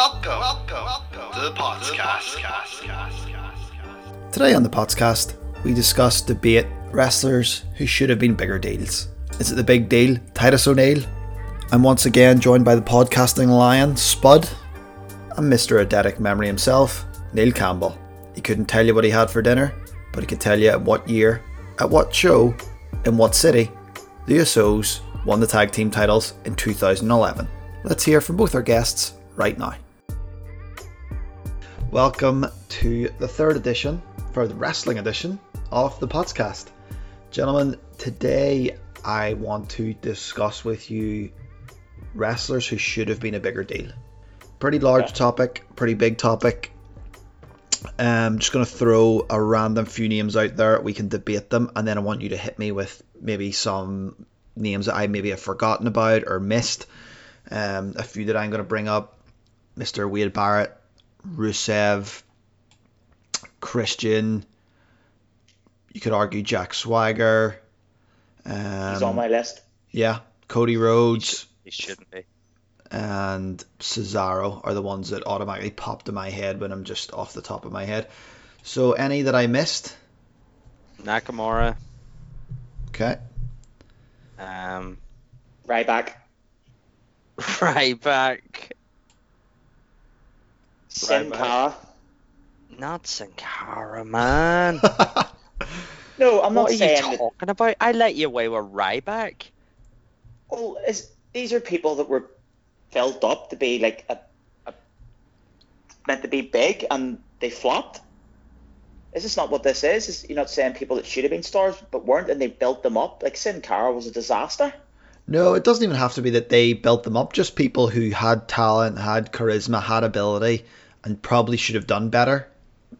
welcome, welcome, welcome to the podcast. Today on the podcast, we discuss debate wrestlers who should have been bigger deals. Is it the big deal, Titus O'Neil? I'm once again joined by the podcasting lion, Spud, and Mr. Eidetic Memory himself, Neil Campbell. He couldn't tell you what he had for dinner, but he could tell you at what year, at what show, in what city, the Usos won the tag team titles in 2011. Let's hear from both our guests right now. Welcome to the third edition, for the wrestling edition of the podcast. Gentlemen, today I want to discuss with you wrestlers who should have been a bigger deal. Pretty large topic, pretty big topic. Um, just going to throw a random few names out there. We can debate them, and then I want you to hit me with maybe some names that I maybe have forgotten about or missed. Um, a few that I'm going to bring up: Mr. Wade Barrett, Rusev, Christian. You could argue Jack Swagger. Um, He's on my list. yeah, Cody Rhodes He shouldn't be. and Cesaro are the ones that automatically popped in my head when I'm just off the top of my head. So any that I missed? Nakamura, Okay. um, Ryback. Ryback, Sin. Cara. not Sin Cara, man. No, I'm not what are saying you that. talking about? I let you away with Ryback. Well, is, these are people that were built up to be like a, a meant to be big and they flopped. Is this not what this is? is you're not saying people that should have been stars but weren't, and they built them up. Like Sin Cara was a disaster. No, it doesn't even have to be that they built them up. Just people who had talent, had charisma, had ability, and probably should have done better.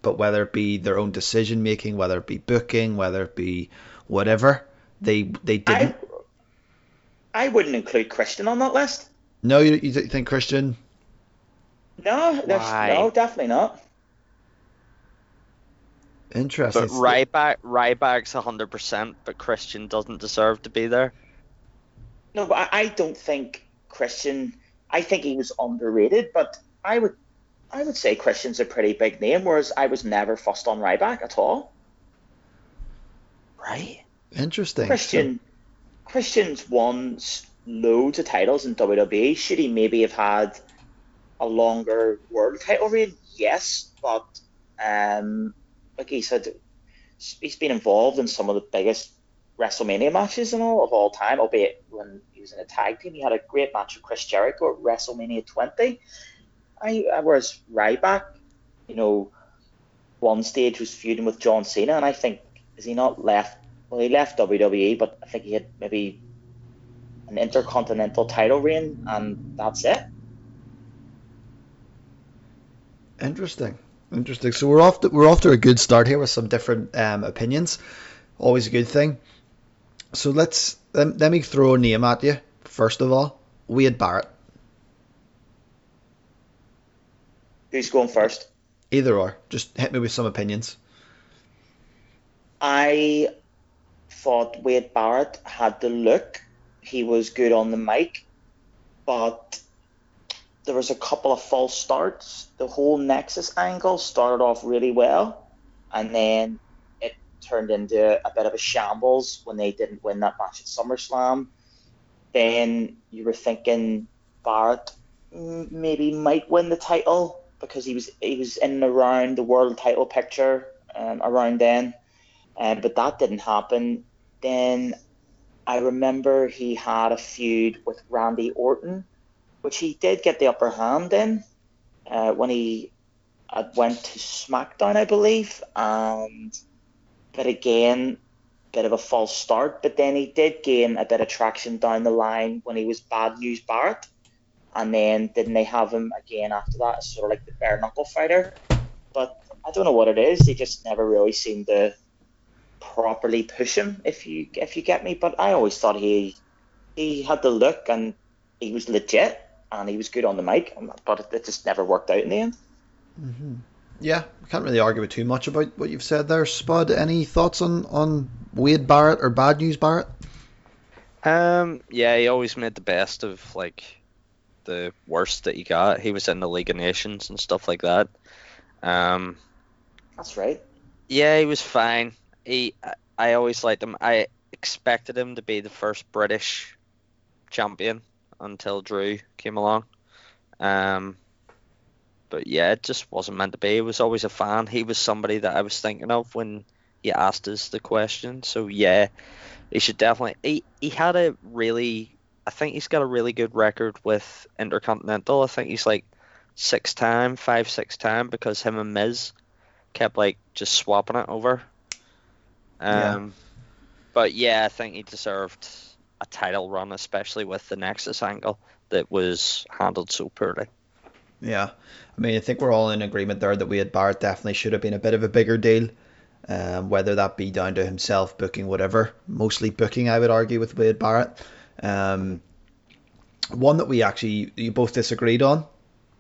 But whether it be their own decision making, whether it be booking, whether it be whatever, they they didn't. I I wouldn't include Christian on that list. No, you, you think Christian? No, Why? no, definitely not. Interesting. But Ryback, Ryback's hundred percent, but Christian doesn't deserve to be there. No, but I, I don't think Christian. I think he was underrated, but I would, I would say Christian's a pretty big name. Whereas I was never fussed on Ryback at all. Right? Interesting. Christian, Christian's won loads of titles in WWE. Should he maybe have had a longer world title reign? Yes, but um, like he said, he's been involved in some of the biggest WrestleMania matches and all of all time. Albeit when he was in a tag team, he had a great match with Chris Jericho at WrestleMania 20. I, I whereas Ryback, you know, one stage was feuding with John Cena, and I think is he not left? Well, he left WWE, but I think he had maybe an intercontinental title reign, and that's it. Interesting, interesting. So we're off. To, we're off to a good start here with some different um, opinions. Always a good thing. So let's let, let me throw a name at you first of all. Wade Barrett. Who's going first? Either or. Just hit me with some opinions. I thought Wade Barrett had the look. He was good on the mic, but there was a couple of false starts. The whole Nexus angle started off really well, and then turned into a bit of a shambles when they didn't win that match at SummerSlam. Then you were thinking Barrett maybe might win the title because he was he was in and around the world title picture um, around then um, but that didn't happen. Then I remember he had a feud with Randy Orton, which he did get the upper hand in uh, when he had went to SmackDown, I believe. And but again, bit of a false start. But then he did gain a bit of traction down the line when he was Bad News Barrett. And then didn't they have him again after that, sort of like the bare knuckle fighter? But I don't know what it is. He just never really seemed to properly push him if you if you get me but I always thought he he had the look and he was legit and he was good on the mic but it, just never worked out in the end mm-hmm. Yeah, I can't really argue with too much about what you've said there, Spud. Any thoughts on on Wade Barrett or Bad News Barrett? Um, yeah, he always made the best of like the worst that he got. He was in the League of Nations and stuff like that. Um, That's right. yeah, he was fine. He, I- I always liked him. I expected him to be the first British champion until Drew came along. Um, but yeah, it just wasn't meant to be. He was always a fan. He was somebody that I was thinking of when you asked us the question. So yeah, he should definitely. He he had a really. I think he's got a really good record with Intercontinental. I think he's like six time, five six time because him and Miz kept like just swapping it over. Yeah. Um, but yeah, I think he deserved a title run, especially with the Nexus angle that was handled so poorly. Yeah, I mean, I think we're all in agreement there that Wade Barrett definitely should have been a bit of a bigger deal. Um, whether that be down to himself booking whatever, mostly booking, I would argue with Wade Barrett. Um, one that we actually you both disagreed on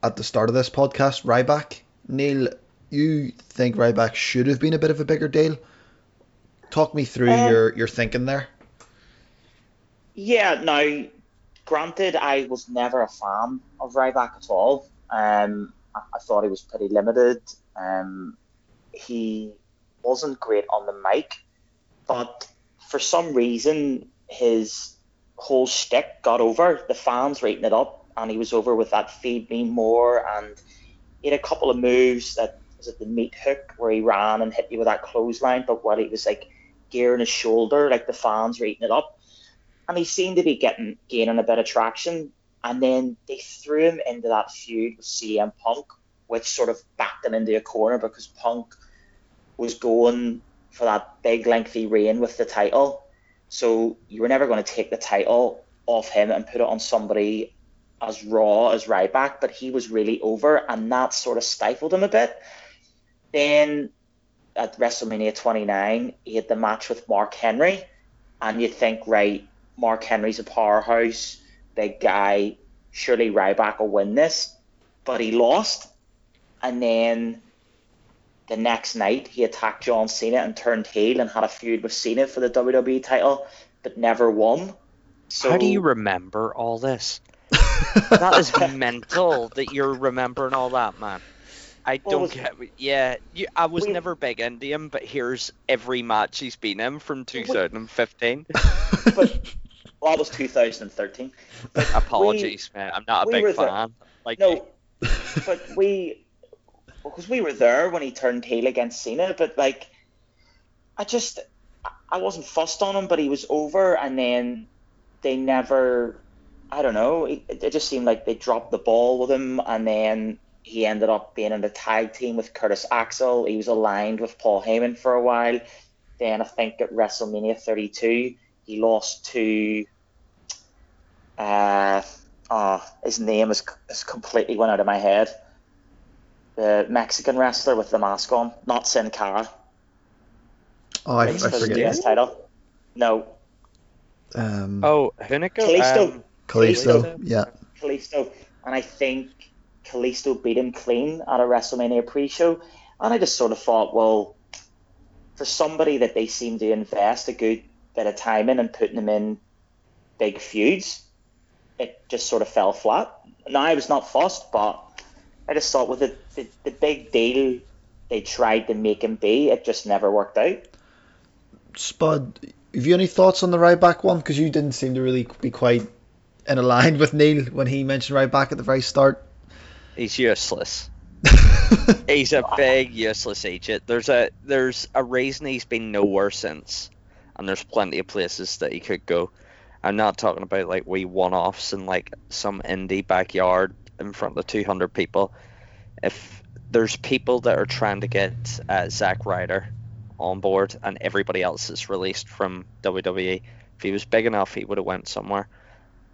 at the start of this podcast, Ryback. Neil, you think Ryback should have been a bit of a bigger deal? Talk me through Um, your your thinking there. Yeah, now, granted, I was never a fan of Ryback at all. Um, I, I thought he was pretty limited. Um, he wasn't great on the mic, but for some reason, his whole shtick got over. The fans rating it up, and he was over with that "Feed Me More," and he had a couple of moves that was it the meat hook where he ran and hit you with that clothesline, but while he was like gearing his shoulder, like the fans were rating it up and he seemed to be getting gaining a bit of traction. And then they threw him into that feud with CM Punk, which sort of backed him into a corner because Punk was going for that big lengthy reign with the title. So you were never going to take the title off him and put it on somebody as raw as Ryback, but he was really over, and that sort of stifled him a bit. Then at WrestleMania 29, he had the match with Mark Henry, and you think, right, Mark Henry's a powerhouse, big guy. Surely Ryback will win this, but he lost. And then the next night, he attacked John Cena and turned heel and had a feud with Cena for the WWE title, but never won. So How do you remember all this? That is mental that you're remembering all that, man. I don't was- get. Yeah, you, I was We- never big into him, but here's every match he's been in from 2015. But well, that was 2013. Apologies, man. I'm not a we big were there. fan. Like, No, but we, because we were there when he turned heel against Cena, but like, I just, I wasn't fussed on him, but he was over, and then they never, I don't know, it, it just seemed like they dropped the ball with him, and then he ended up being in the tag team with Curtis Axel. He was aligned with Paul Heyman for a while. Then I think at WrestleMania 32, he lost to, uh, oh, his name is, is completely went out of my head. The Mexican wrestler with the mask on, not Sin Cara. Oh, I, I Race for forget. US title. No, Um, oh, Hunico. Kalisto. Um, Kalisto. Kalisto. Yeah. Kalisto, and I think Kalisto beat him clean at a WrestleMania pre-show, and I just sort of thought, well, for somebody that they seem to invest a good bit of time in and putting them in big feuds, it just sort of fell flat. Now I was not fussed, but I just thought with the, the, the big deal they tried to make him be, it just never worked out. Spud, have you any thoughts on the Ryback one? Because you didn't seem to really be quite in aligned with Neil when he mentioned Ryback at the very start. He's useless. He's a big useless agent. There's a there's a reason he's been nowhere since, and there's plenty of places that he could go. I'm not talking about like wee one-offs in like some indie backyard in front of 200 people. If there's people that are trying to get uh, Zack Ryder on board and everybody else is released from WWE, if he was big enough, he would have went somewhere.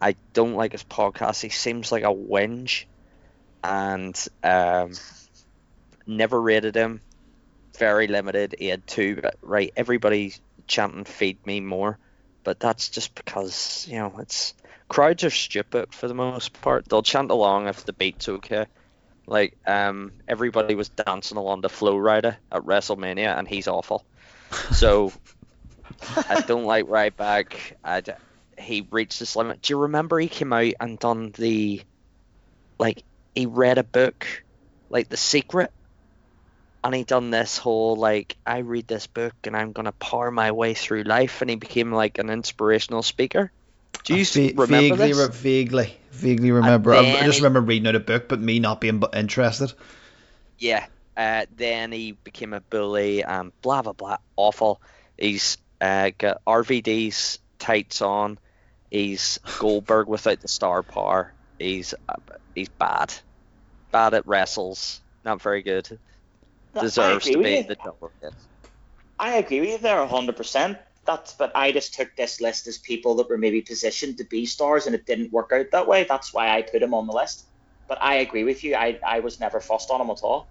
I don't like his podcast. He seems like a whinge and um, never rated him. Very limited. He had two, but right. Everybody's chanting "Feed me more," but that's just because you know it's crowds are stupid for the most part. They'll chant along if the beat's okay. Like um, everybody was dancing along the Flo Rida at WrestleMania, and he's awful. So I don't like Ryback. I he reached his limit. Do you remember he came out and done the like he read a book, like The Secret, and he done this whole like I read this book and I'm gonna power my way through life, and he became like an inspirational speaker. Do you remember vaguely, this? re- vaguely, vaguely remember. I, I just remember reading out a book, but me not being interested. Yeah. Uh, then he became a bully and blah blah blah. Awful. He's uh, got RVD's tights on. He's Goldberg without the star power. He's uh, he's bad. Bad at wrestles. Not very good. No, I Deserves agree to with be you. the double hit. I agree with you there hundred percent. That's but I just took this list as people that were maybe positioned to be stars and it didn't work out that way. That's why I put him on the list. But I agree with you. I, I was never fussed on him at all.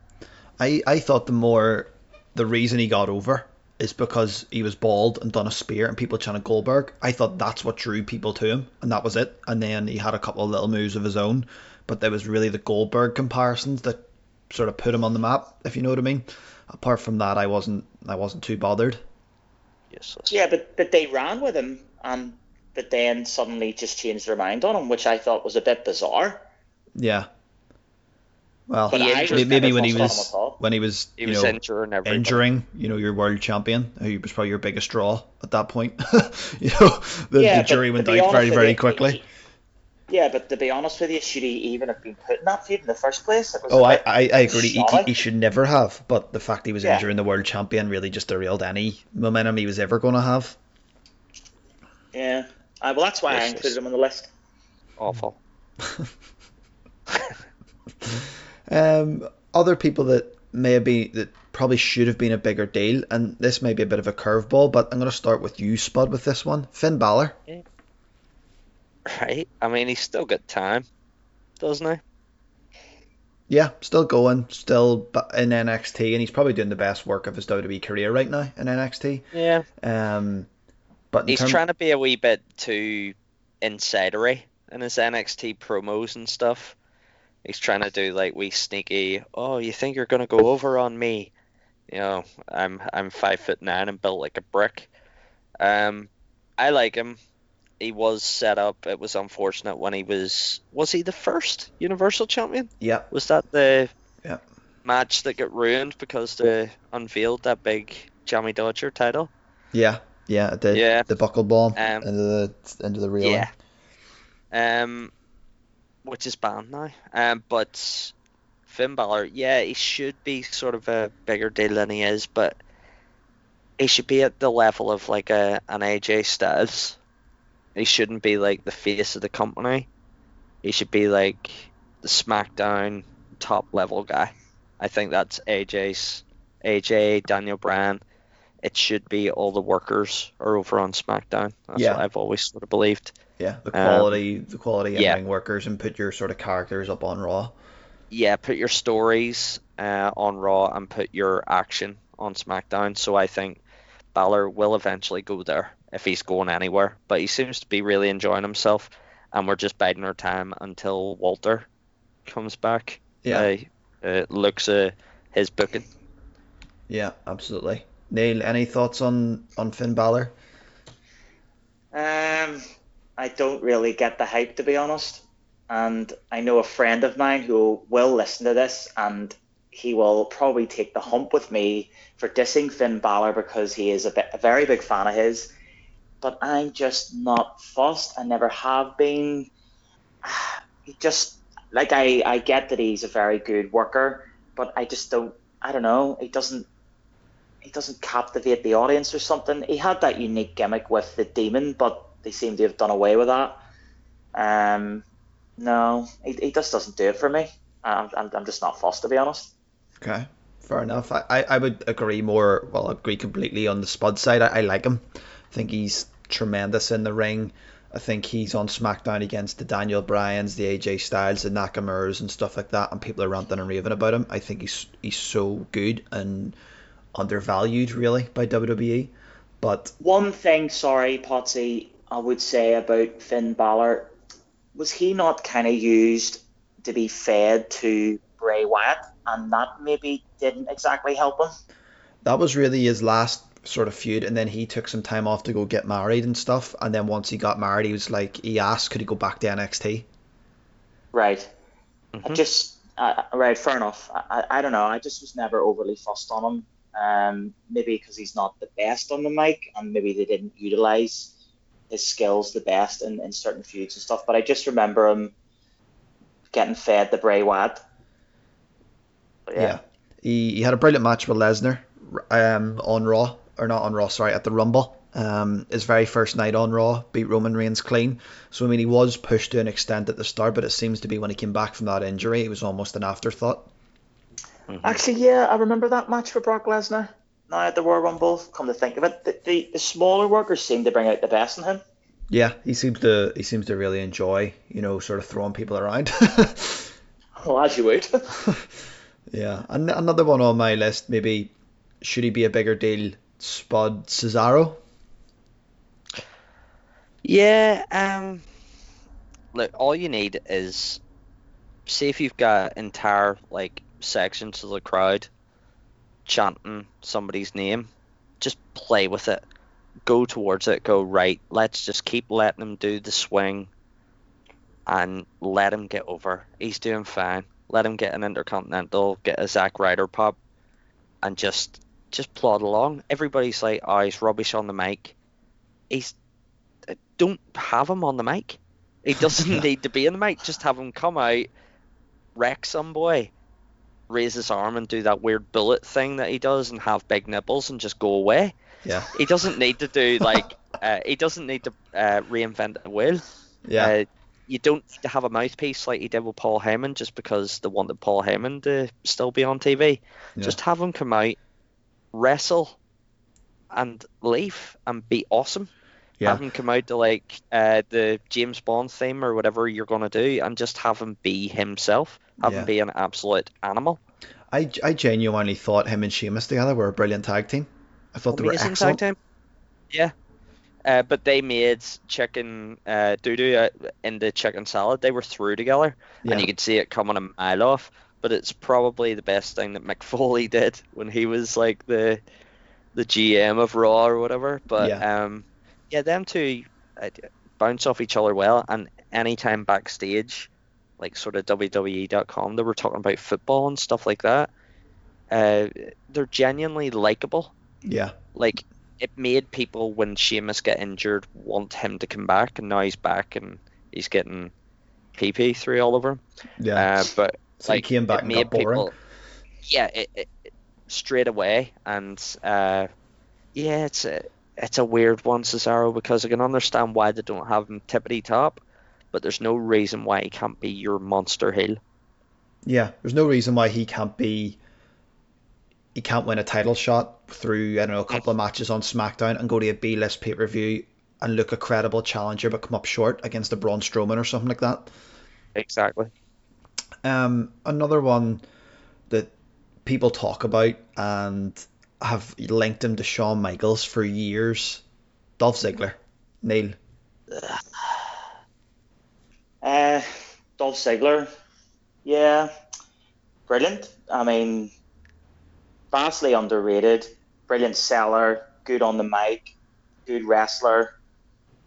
I, I thought the more the reason he got over is because he was bald and done a spear and people trying to Goldberg. I thought that's what drew people to him and that was it. And then he had a couple of little moves of his own, but there was really the Goldberg comparisons that sort of put him on the map, if you know what I mean. Apart from that, I wasn't I wasn't too bothered. Useless. Yeah, but but they ran with him and but then suddenly just changed their mind on him, which I thought was a bit bizarre. Yeah. Well, But He I maybe when he fussed on him was when he was He you was know injuring injuring you know your world champion who was probably your biggest draw at that point. you know the, Yeah, the jury to went be out very very quickly. he- Yeah, but to be honest with you, should he even have been put in that feud in the first place? It was Oh, a I, bit I, I agree. He, he, he should never have. But the fact he was Yeah. injuring the world champion really just derailed any momentum he was ever going to have. Yeah. Uh, well, that's why I included yes. him on the list. Awful. Um, other people that may have been that probably should have been a bigger deal, and this may be a bit of a curveball, but I'm going to start with you, Spud, with this one. Finn Balor. Right? I mean, he's still got time, doesn't he? Yeah, still going, still in NXT, and he's probably doing the best work of his WWE career right now in NXT. Yeah. Um, but He's term- trying to be a wee bit too insidery in his NXT promos and stuff. He's trying to do like wee sneaky. Oh, you think you're gonna go over on me? You know, I'm I'm five foot nine and built like a brick. Um, I like him. He was set up. It was unfortunate when he was. Was he the first Universal Champion? Yeah, Was that the Yeah. match that got ruined because they unveiled that big Jammie Dodger title? yeah, yeah. The Yeah. the buckle bomb Um, into the into the railing. Yeah. Um, which is banned now. Um, but Finn Balor, yeah, he should be sort of a bigger deal than he is, but he should be at the level of like a an AJ Styles. He shouldn't be like the face of the company. He should be like the SmackDown top level guy. I think that's AJ's AJ Daniel Bryan. It should be all the workers are over on SmackDown. That's Yeah. what I've always sort of believed. Yeah, the Um, quality, the quality yeah. workers, and put your sort of characters up on Raw. yeah, put your stories uh, on Raw and put your action on SmackDown. So I think Balor will eventually go there if he's going anywhere. But he seems to be really enjoying himself, and we're just biding our time until Walter comes back. Yeah, Uh, uh, looks uh, his booking. yeah, absolutely. Neil, any thoughts on on Finn Balor? Um, I don't really get the hype to be honest, and I know a friend of mine who will listen to this, and he will probably take the hump with me for dissing Finn Balor because he is a, bit, a very big fan of his. But I'm just not fussed. I never have been. Just like I, I get that he's a very good worker, but I just don't. I don't know. He doesn't he doesn't captivate the audience or something. He had that unique gimmick with the demon, but they seem to have done away with that. Um, no, he, he just doesn't do it for me. I'm, I'm, just not fussed to be honest. Okay, fair enough. I, I, I would agree more. Well, I agree completely on the Spud side. I, I like him. I think he's tremendous in the ring. I think he's on SmackDown against the Daniel Bryans, the AJ Styles, the Nakamura's, and stuff like that, and people are ranting and raving about him. I think he's he's so good and undervalued, really, by WWE. But One thing, sorry, Potsy, I would say about Finn Balor, was he not kind of used to be fed to Bray Wyatt, and that maybe didn't exactly help him? that was really his last sort of feud and then he took some time off to go get married and stuff and then once he got married he was like he asked could he go back to NXT Right. I just uh, right, fair enough. I, I, I don't know. I just was never overly fussed on him. Um, maybe because he's not the best on the mic, and maybe they didn't utilize his skills the best in, in certain feuds and stuff. But I just remember him getting fed the Bray Wyatt. Yeah. yeah. He, he had a brilliant match with Lesnar um, on Raw, or not on Raw, sorry, at the Rumble. Um, his very first night on Raw, beat Roman Reigns clean. So, I mean, he was pushed to an extent at the start, but it seems to be when he came back from that injury, it was almost an afterthought. Actually, yeah, I remember that match for Brock Lesnar. Now at the Royal Rumble, come to think of it, the, the, the smaller workers seem to bring out the best in him. Yeah, he seems to he seems to really enjoy, you know, sort of throwing people around. Well, as you would. yeah, and another one on my list, maybe should he be a bigger deal? Spud Cesaro. Yeah, um, look, all you need is, say if you've got entire like sections of the crowd chanting somebody's name, just play with it. Go towards it. Go right. Let's just keep letting him do the swing, and let him get over. He's doing fine. Let him get an intercontinental, get a Zack Ryder pop, and just just plod along. Everybody's like, "Oh, he's rubbish on the mic." He's don't have him on the mic. He doesn't need to be in the mic. Just have him come out, wreck some boy, raise his arm and do that weird bullet thing that he does, and have big nipples and just go away. Yeah, He doesn't need to do like uh, he doesn't need to uh, reinvent the wheel. yeah, Uh, you don't need to have a mouthpiece like he did with Paul Heyman just because they wanted Paul Heyman to still be on TV. Yeah. Just have him come out, wrestle, and leave and be awesome. yeah. Have him come out to like uh, the James Bond theme or whatever you're gonna do, and just have him be himself. Have Yeah. him be an absolute animal. I, I genuinely thought him and Sheamus together were a brilliant tag team. I thought they were Amazing excellent. tag team. Yeah. Uh, but they made chicken uh, doo doo uh, into chicken salad. They were through together, Yeah. and you could see it coming a mile off. But it's probably the best thing that Mick Foley did when he was like the the GM of Raw or whatever. But Yeah. um, yeah, them two uh, bounce off each other well. And anytime backstage, like sort of WWE.com, they were talking about football and stuff like that. Uh, they're genuinely likable Yeah, like it made people when Sheamus got injured want him to come back, and now he's back and he's getting PP through all over him. yeah. Uh, but So he like came back it and made got boring. people, yeah, it, it, straight away, and uh, yeah, it's a it's a weird one, Cesaro, because I can understand why they don't have him tippity top, but there's no reason why he can't be your monster heel. Yeah, there's no reason why he can't be. He can't win a title shot through I don't know a couple of matches on SmackDown and go to a B list pay per view and look a credible challenger but come up short against a Braun Strowman or something like that. Exactly. Um, another one that people talk about and have linked him to Shawn Michaels for years, Dolph Ziggler. Neil. Uh, Dolph Ziggler, yeah, brilliant. I mean, vastly underrated. Brilliant seller, good on the mic, good wrestler.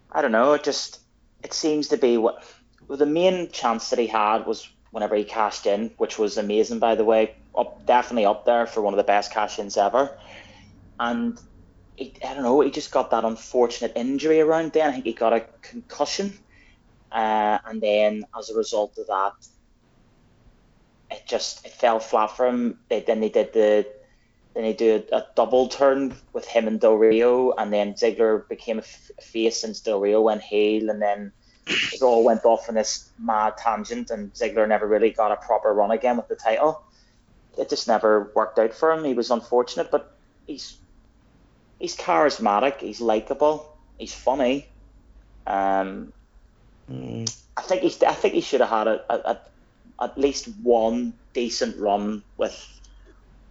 I don't know. It just it seems to be what well, the main chance that he had was whenever he cashed in, which was amazing, by the way. Up definitely up there for one of the best cash-ins ever. And he, I don't know. He just got that unfortunate injury around then. I think he got a concussion. Uh, and then as a result of that, it just it fell flat for him. They, then they did the then they did a, double turn with him and Del Rio, and then Ziggler became a f- face since Del Rio went heel, and then it all went off on this mad tangent, and Ziggler never really got a proper run again with the title. It just never worked out for him. He was unfortunate, but he's he's charismatic, he's likable, he's funny. Um, Mm. I think he I think he should have had a, a, a, at least one decent run with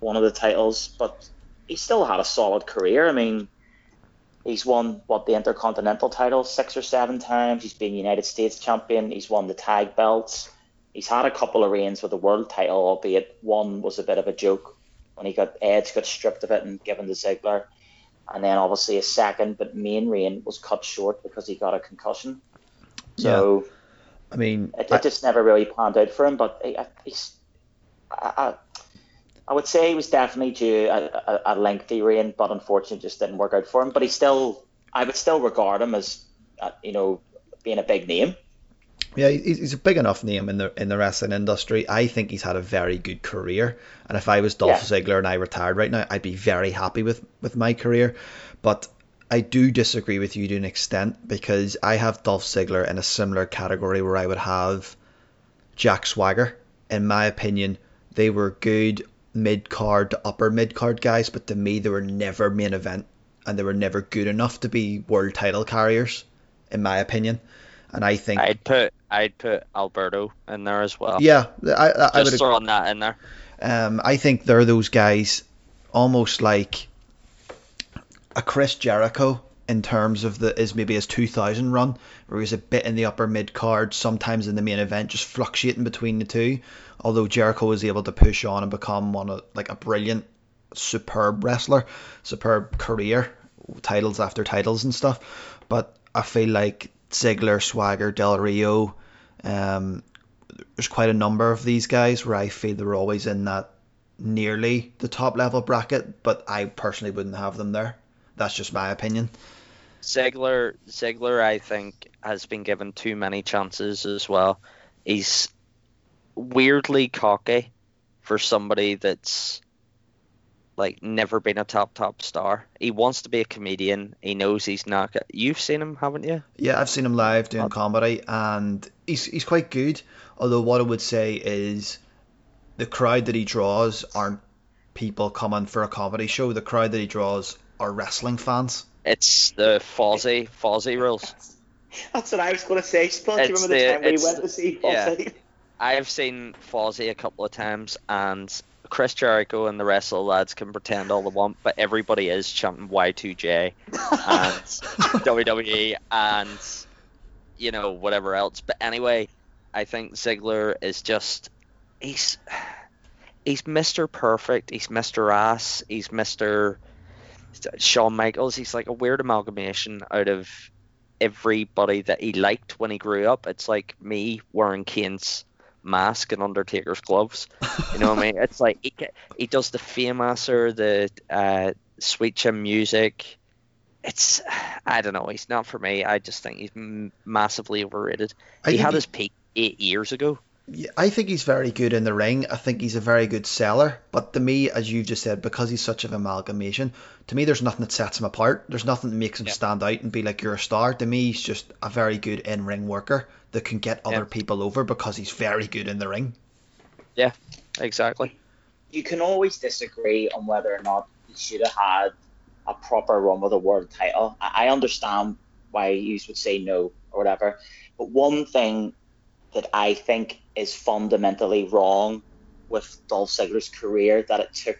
one of the titles, but he still had a solid career. I mean, he's won what the Intercontinental title six or seven times. He's been United States champion. He's won the tag belts. He's had a couple of reigns with the world title, albeit one was a bit of a joke when he got Edge got stripped of it and given to Ziggler, and then obviously a second but main reign was cut short because he got a concussion. So I mean, It, I- it just never really panned out for him. But he, uh, he's, I, I, would say he was definitely due a, a, a lengthy reign, but unfortunately just didn't work out for him. But he still, I would still regard him as, uh, you know, being a big name. Yeah, he's, he's a big enough name in the in the wrestling industry. I think he's had a very good career, and if I was Dolph Yeah. Ziggler and I retired right now, I'd be very happy with with my career. But I do disagree with you to an extent because I have Dolph Ziggler in a similar category where I would have Jack Swagger. In my opinion, they were good mid card to upper mid card guys, but to me they were never main event and they were never good enough to be world title carriers, in my opinion. And I think I'd put I'd put Alberto in there as well. yeah, I, I, I Just throwing that in there. Um, I think they're those guys, almost like a Chris Jericho in terms of the is maybe his 2000 run, where he's a bit in the upper mid card, sometimes in the main event, just fluctuating between the two. Although Jericho was able to push on and become one of like a brilliant, superb wrestler, superb career, titles after titles and stuff. But I feel like Ziggler, Swagger, Del Rio, um, there's quite a number of these guys where I feel they're always in that nearly the top level bracket, but I personally wouldn't have them there. That's just my opinion. Ziggler, Ziggler, I think, has been given too many chances as well. He's weirdly cocky for somebody that's like never been a top top star. He wants to be a comedian. He knows he's not. go- You've seen him, haven't you? Yeah, I've seen him live doing uh, comedy, and he's he's quite good. Although what I would say is, the crowd that he draws aren't people coming for a comedy show. The crowd that he draws are wrestling fans. It's the Fozzy Fozzy rules. That's what I was going to say. Spud, do you remember the, the- time we it's- went to see yeah. I've seen Fozzy a couple of times, and Chris Jericho and the rest of the lads can pretend all they want, but everybody is chanting Y2J and WWE and you know whatever else. But anyway, I think Ziggler is just he's he's Mr. Perfect. He's Mr. Ass. He's Mr. Shawn Michaels. He's like a weird amalgamation out of everybody that he liked when he grew up. It's like me wearing Kane's mask and Undertaker's gloves. You know what I mean? It's like he, he does the Fameasser, the uh, Sweet Chin music. It's I don't know. He's not for me. I just think he's massively overrated. I he had his peak eight years ago. Yeah, I think he's very good in the ring. I think he's a very good seller. But to me, as you've just said, because he's such an amalgamation, to me, there's nothing that sets him apart. There's nothing that makes him Yeah. stand out and be like you're a star. To me, he's just a very good in ring worker that can get other Yeah. people over because he's very good in the ring. Yeah, exactly. you can always disagree on whether or not he should have had a proper run with a world title. I I understand why you would say no or whatever, but one thing that I think is fundamentally wrong with Dolph Ziggler's career that it took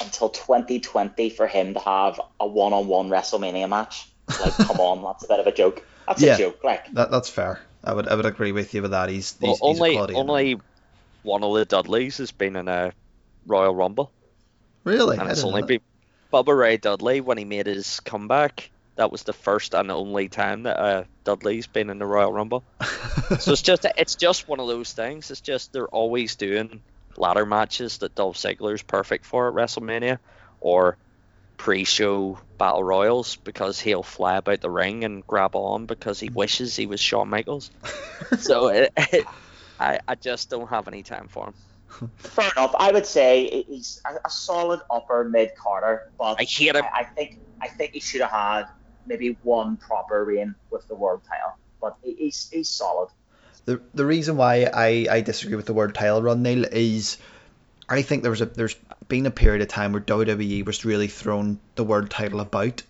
until 2020 for him to have a one-on-one WrestleMania match. Like, come on, that's a bit of a joke. That's Yeah. a joke. Like, That that's fair. I would I would agree with you with that. He's, Well, he's, he's a only quality in the ring. only one of the Dudleys has been in a Royal Rumble. really. and I it's only been Bubba Ray Dudley when he made his comeback. That was the first and only time that uh, Dudley's been in the Royal Rumble. So it's just it's just one of those things. It's just they're always doing ladder matches that Dolph Ziggler's perfect for at WrestleMania or pre-show battle royals because he'll fly about the ring and grab on because he wishes he was Shawn Michaels. so it, it, I I just don't have any time for him. fair enough. I would say he's a, a solid upper mid Carter, but I hate him. I, I think I think he should have had maybe one proper reign with the world title, but he- he's he's solid. The the reason why I, I disagree with the word title run, Neil, is I think there was a there's been a period of time where WWE was really throwing the world title about,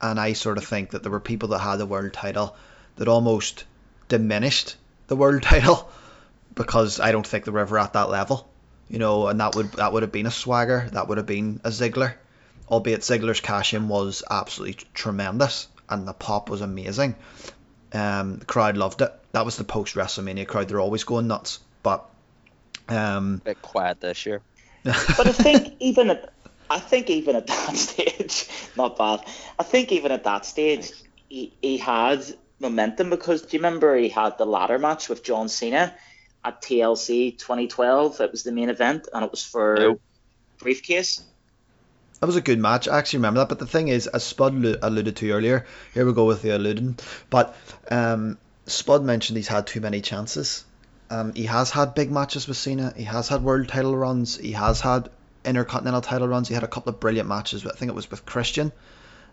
and I sort of think that there were people that had the world title that almost diminished the world title because I don't think they were ever at that level, you know, and that would that would have been a Swagger, that would have been a Ziggler, albeit Ziggler's cash in was absolutely tremendous and the pop was amazing. Um, the crowd loved it. That was the post WrestleMania crowd. They're always going nuts. But um, bit quiet this year. But I think even at I think even at that stage, not bad. I think even at that stage, he, he had momentum because do you remember he had the ladder match with John Cena at TLC 2012? It was the main event and it was for Nope. briefcase. That was a good match. I actually remember that. But the thing is, as Spud alluded to earlier, here we go with the alluding. But um, Spud mentioned he's had too many chances. Um, he has had big matches with Cena. He has had world title runs. He has had intercontinental title runs. He had a couple of brilliant matches. I think it was with Christian,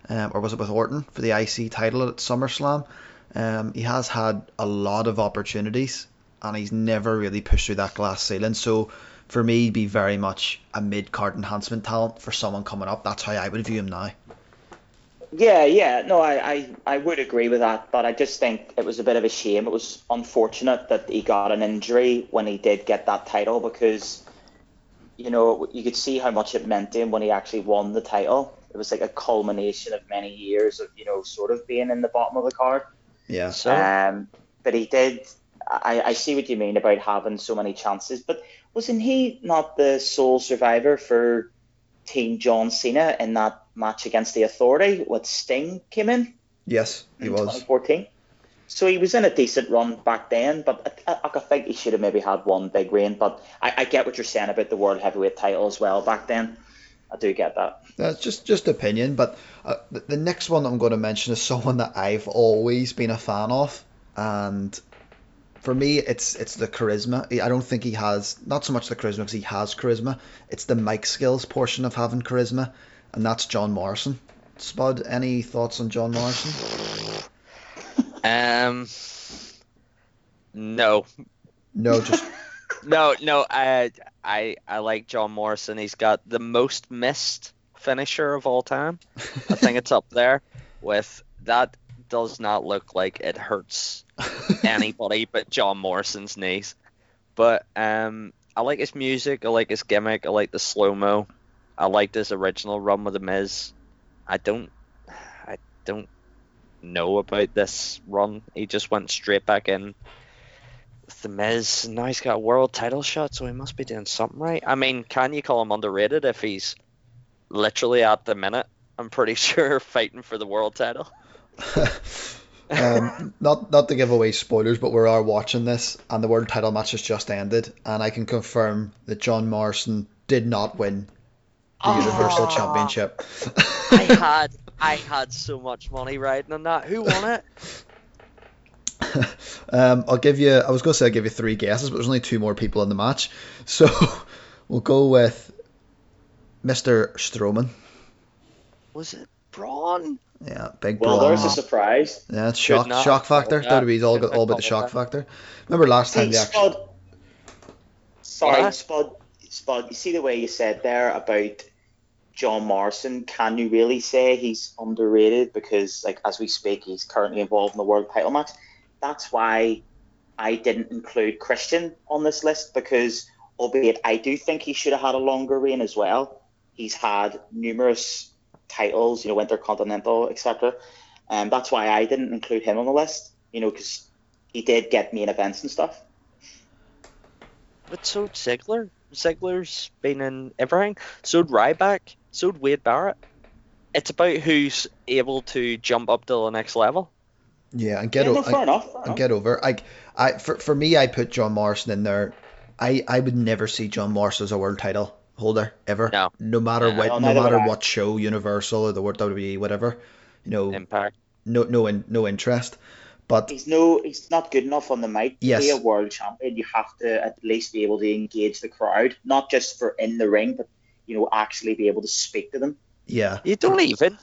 um, or was it with Orton for the IC title at SummerSlam. Um, he has had a lot of opportunities, and he's never really pushed through that glass ceiling. So for me, he'd be very much a mid card enhancement talent for someone coming up. That's how I would view him now. Yeah, yeah, no, I, I, I would agree with that, but I just think it was a bit of a shame. It was unfortunate that he got an injury when he did get that title because, you know, you could see how much it meant to him when he actually won the title. It was like a culmination of many years of, you know, sort of being in the bottom of the card. Yeah. So Um, but he did. I, I see what you mean about having so many chances. But wasn't he not the sole survivor for Team John Cena in that match against the Authority with Sting came in Yes, he in was. 2014? So he was in a decent run back then, but I, I, I think he should have maybe had one big reign. But I, I get what you're saying about the World Heavyweight title as well back then. I do get that. That's just just opinion, but uh, the, the next one I'm going to mention is someone that I've always been a fan of, and for me, it's it's the charisma. I don't think he has not so much the charisma because he has charisma. It's the mic skills portion of having charisma, and that's John Morrison. Spud, any thoughts on John Morrison? um, no, No, just no, no. I I I like John Morrison. He's got the most missed finisher of all time. I think it's up there with that. Does not look like it hurts anybody but John Morrison's knees. But um, I like his music. I like his gimmick. I like the slow mo. I like his original run with the Miz. I don't, I don't know about this run. He just went straight back in with the Miz. and Now he's got a world title shot, so he must be doing something right. I mean, can you call him underrated if he's literally at the minute? I'm pretty sure fighting for the world title. um, not not to give away spoilers, but we are watching this, and the world title match has just ended, and I can confirm that John Morrison did not win the Universal Ah. Championship. I had I had so much money riding on that. Who won it? um, I'll give you. I was going to say I'll give you three guesses, but there's only two more people in the match, so we'll go with Mr. Strowman. Was it Braun? Yeah, big Well, brawn. there's a surprise. Yeah, it's shock not shock have called factor. that. WWE's all all about the shock factor. Remember last time See, the action. Spud. Sorry, What? Spud. Spud. You see the way you said there about John Morrison. Can you really say he's underrated? Because, like, as we speak, he's currently involved in the world title match. That's why I didn't include Christian on this list because, albeit I do think he should have had a longer reign as well. He's had numerous titles, you know, Intercontinental, etc. And um, that's why I didn't include him on the list. You know, because he did get main events and stuff. But so Ziggler. Ziggler's been in everything. So'd Ryback. So'd Wade Barrett. It's about who's able to jump up to the next level. Yeah, and get yeah, no, fair enough. And enough. get over. Like I for for me, I put John Morrison in there. I I would never see John Morrison as a world title holder ever. No. No matter No, what, no, no matter what show, Universal or the World WWE, whatever. You know, Impact. no no in, no interest. But He's no, he's not good enough on the mic to Yes. be a world champion. You have to at least be able to engage the crowd, not just for in the ring, but you know, actually be able to speak to them. yeah, You don't even.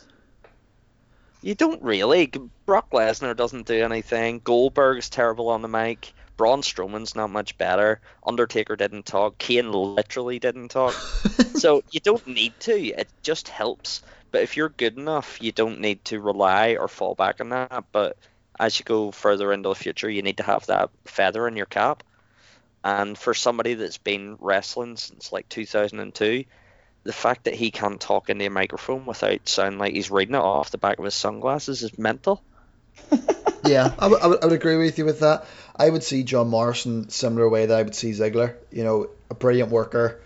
You don't really. Brock Lesnar doesn't do anything. Goldberg's terrible on the mic. Braun Strowman's not much better. Undertaker didn't talk. Kane literally didn't talk. so you don't need to. It just helps. But if you're good enough, you don't need to rely or fall back on that. But as you go further into the future, you need to have that feather in your cap. And for somebody that's been wrestling since like 2002, the fact that he can't talk into a microphone without sounding like he's reading it off the back of his sunglasses is mental. yeah, I would- I would- I would agree with you with that. I would see John Morrison similar way that I would see Ziggler. You know, a brilliant worker.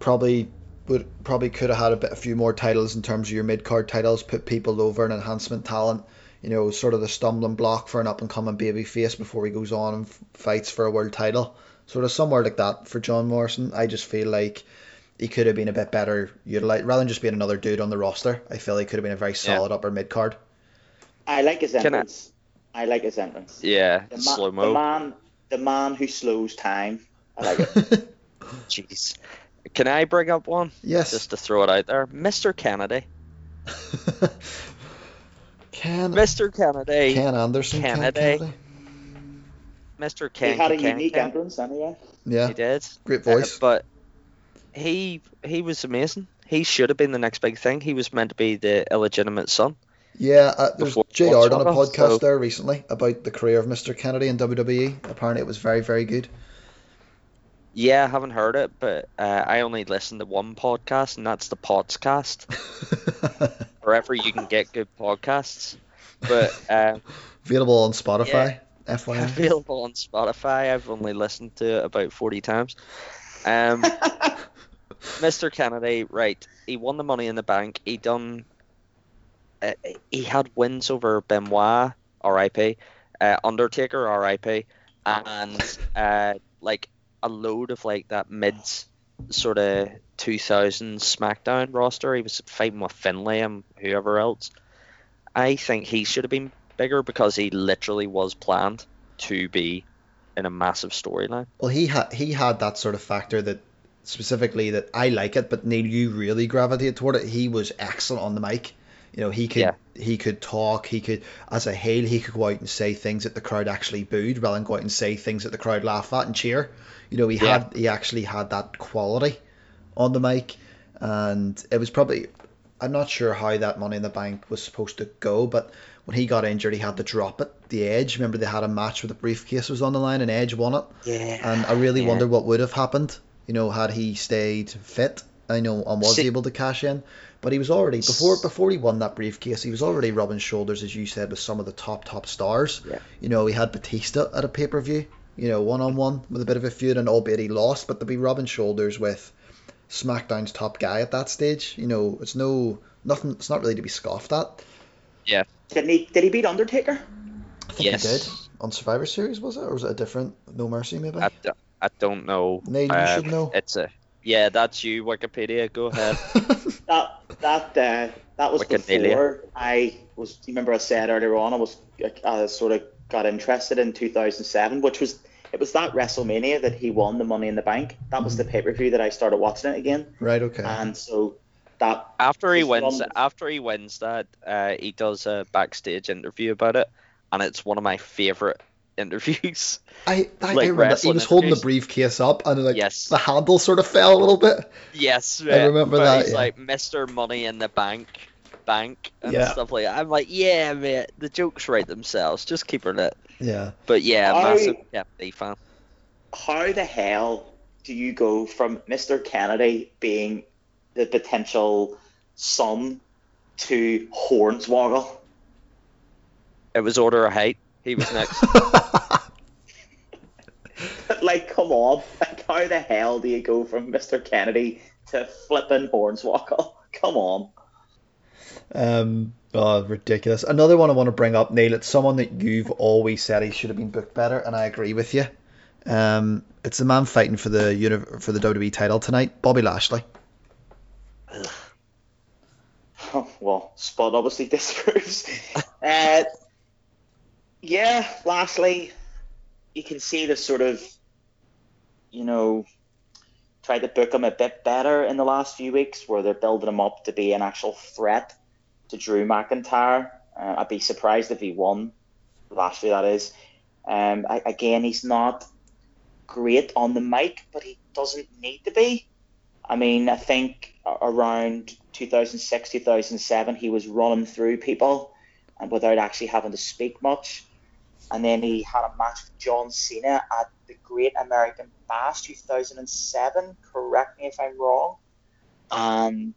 Probably would probably could have had a bit a few more titles in terms of your mid card titles. Put people over an enhancement talent. you know, sort of the stumbling block for an up and coming baby face before he goes on and f- fights for a world title. Sort of somewhere like that for John Morrison. I just feel like he could have been a bit better utilized rather than just being another dude on the roster. I feel he could have been a very solid upper mid card. I like his Can entrance. I, like his entrance. Yeah, The, ma- slow the man, the man who slows time. I like it. Jeez. Can I bring up one? yes. Just to throw it out there. Mr. Kennedy. Ken, Mr. Kennedy. Ken Anderson. Ken Kennedy. Kennedy. Mr. he had a Ken- unique Ken. entrance anyway. Yeah, He did. great Uh, voice. but he he was amazing. He should have been the next big thing. He was meant to be the illegitimate son. Yeah, uh, there's JR done a podcast so- there recently about the career of Mr. Kennedy in WWE. Apparently, it was very, very good. Yeah, I haven't heard it, but uh, I only listen to one podcast, and that's the Pottscast. Wherever you can get good podcasts. But um, Available on Spotify. FYI. available on Spotify. I've only listened to it about 40 times. Um, Mr. Kennedy, right? He won the Money in the Bank. He done. Uh, he had wins over Benoit, R.I.P., uh, Undertaker, R.I.P., and uh, like a load of like that mid sort of 2000 SmackDown roster. He was fighting with Finlay and whoever else. I think he should have been bigger because he literally was planned to be in a massive storyline. Well, he had he had that sort of factor that specifically that I like it, but Neil, you really gravitate toward it. He was excellent on the mic. You know, he could Yeah. he could talk. He could, as a heel, he could go out and say things that the crowd actually booed, rather than go out and say things that the crowd laugh at and cheer. You know, he Yeah. had he actually had that quality on the mic, and it was probably. I'm not sure how that Money in the Bank was supposed to go, but when he got injured, he had to drop it. The Edge, remember they had a match where the briefcase was on the line and Edge won it. Yeah. And I really Yeah. wonder what would have happened, you know, had he stayed fit. I know and was See- able to cash in, but he was already before before he won that briefcase. He was already rubbing shoulders, as you said, with some of the top top stars. Yeah. You know, he had Batista at a pay per view. You know, one on one with a bit of a feud, and albeit he lost, but to be rubbing shoulders with SmackDown's top guy at that stage, you know, it's no nothing. It's not really to be scoffed at. Yeah. Didn't he? Did he beat Undertaker? I think Yes. he did on Survivor Series, was it, or was it a different No Mercy maybe? I, d- I don't know. Neil, you Uh, should know. It's a yeah. That's you, Wikipedia. Go ahead. That that uh, that was Wikipedia. before I was. You remember I said earlier on I was I sort of got interested in 2007, which was it was that WrestleMania that he won the Money in the Bank. That was the pay per view that I started watching it again, right. Okay. and so that After he wins, run- after he wins that, uh, he does a backstage interview about it, and it's one of my favorite interviews. I, I, like I remember he wrestling was holding the briefcase up and like Yes. the handle sort of fell a little bit. Yes, I remember but that, He's yeah. like Mr. Money in the Bank, bank and Yeah. stuff like that. I'm like, yeah, mate, the jokes write themselves. Just keep her lit. Yeah. But yeah, I- massive Kennedy fan. how the hell do you go from Mr. Kennedy being the potential son to Hornswoggle? It was order of height. He was next. like, come on. Like, how the hell do you go from Mr. Kennedy to flipping Hornswoggle? Come on. um. Oh, ridiculous. Another one I want to bring up, Neil. It's someone that you've always said he should have been booked better, and I agree with you. Um, it's the man fighting for the uni- for the WWE title tonight, Bobby Lashley. Oh, well, Spud obviously disapproves. uh, yeah, Lashley, you can see the sort of, you know, try to book him a bit better in the last few weeks where they're building him up to be an actual threat to Drew McIntyre. Uh, I'd be surprised if he won. Lashley, that is. Um, I, again, he's not great on the mic, but he doesn't need to be. I mean, I think around 2006, 2007, he was running through people and without actually having to speak much. And then he had a match with John Cena at the Great American Bash 2007. Correct me if I'm wrong. And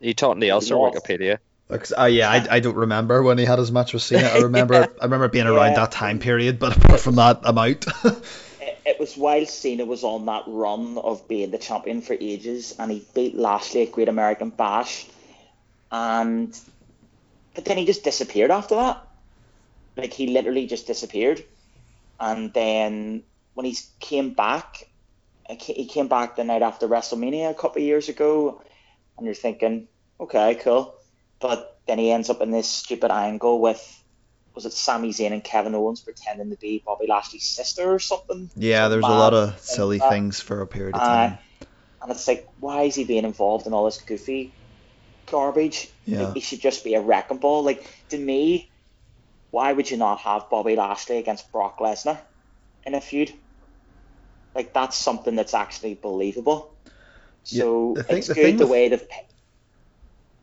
you talking to us or Wikipedia? Like, uh, yeah, I, I don't remember when he had his match with Cena. I remember Yeah. I remember being around Yeah. that time period, but apart from that, I'm out. it, it was while Cena was on that run of being the champion for ages, and he beat Lashley at Great American Bash, and but then he just disappeared after that. Like he literally just disappeared, and then when he came back, he came back the night after WrestleMania a couple of years ago, and you're thinking, okay, cool, but then he ends up in this stupid angle with. Was it Sami Zayn and Kevin Owens pretending to be Bobby Lashley's sister or something? Yeah, there's a lot of silly like things for a period of Uh, time. and it's like, why is he being involved in all this goofy garbage? Yeah. Like, he should just be a wrecking ball. Like, to me, why would you not have Bobby Lashley against Brock Lesnar in a feud? Like, that's something that's actually believable. So the thing- it's the good the with- way they've.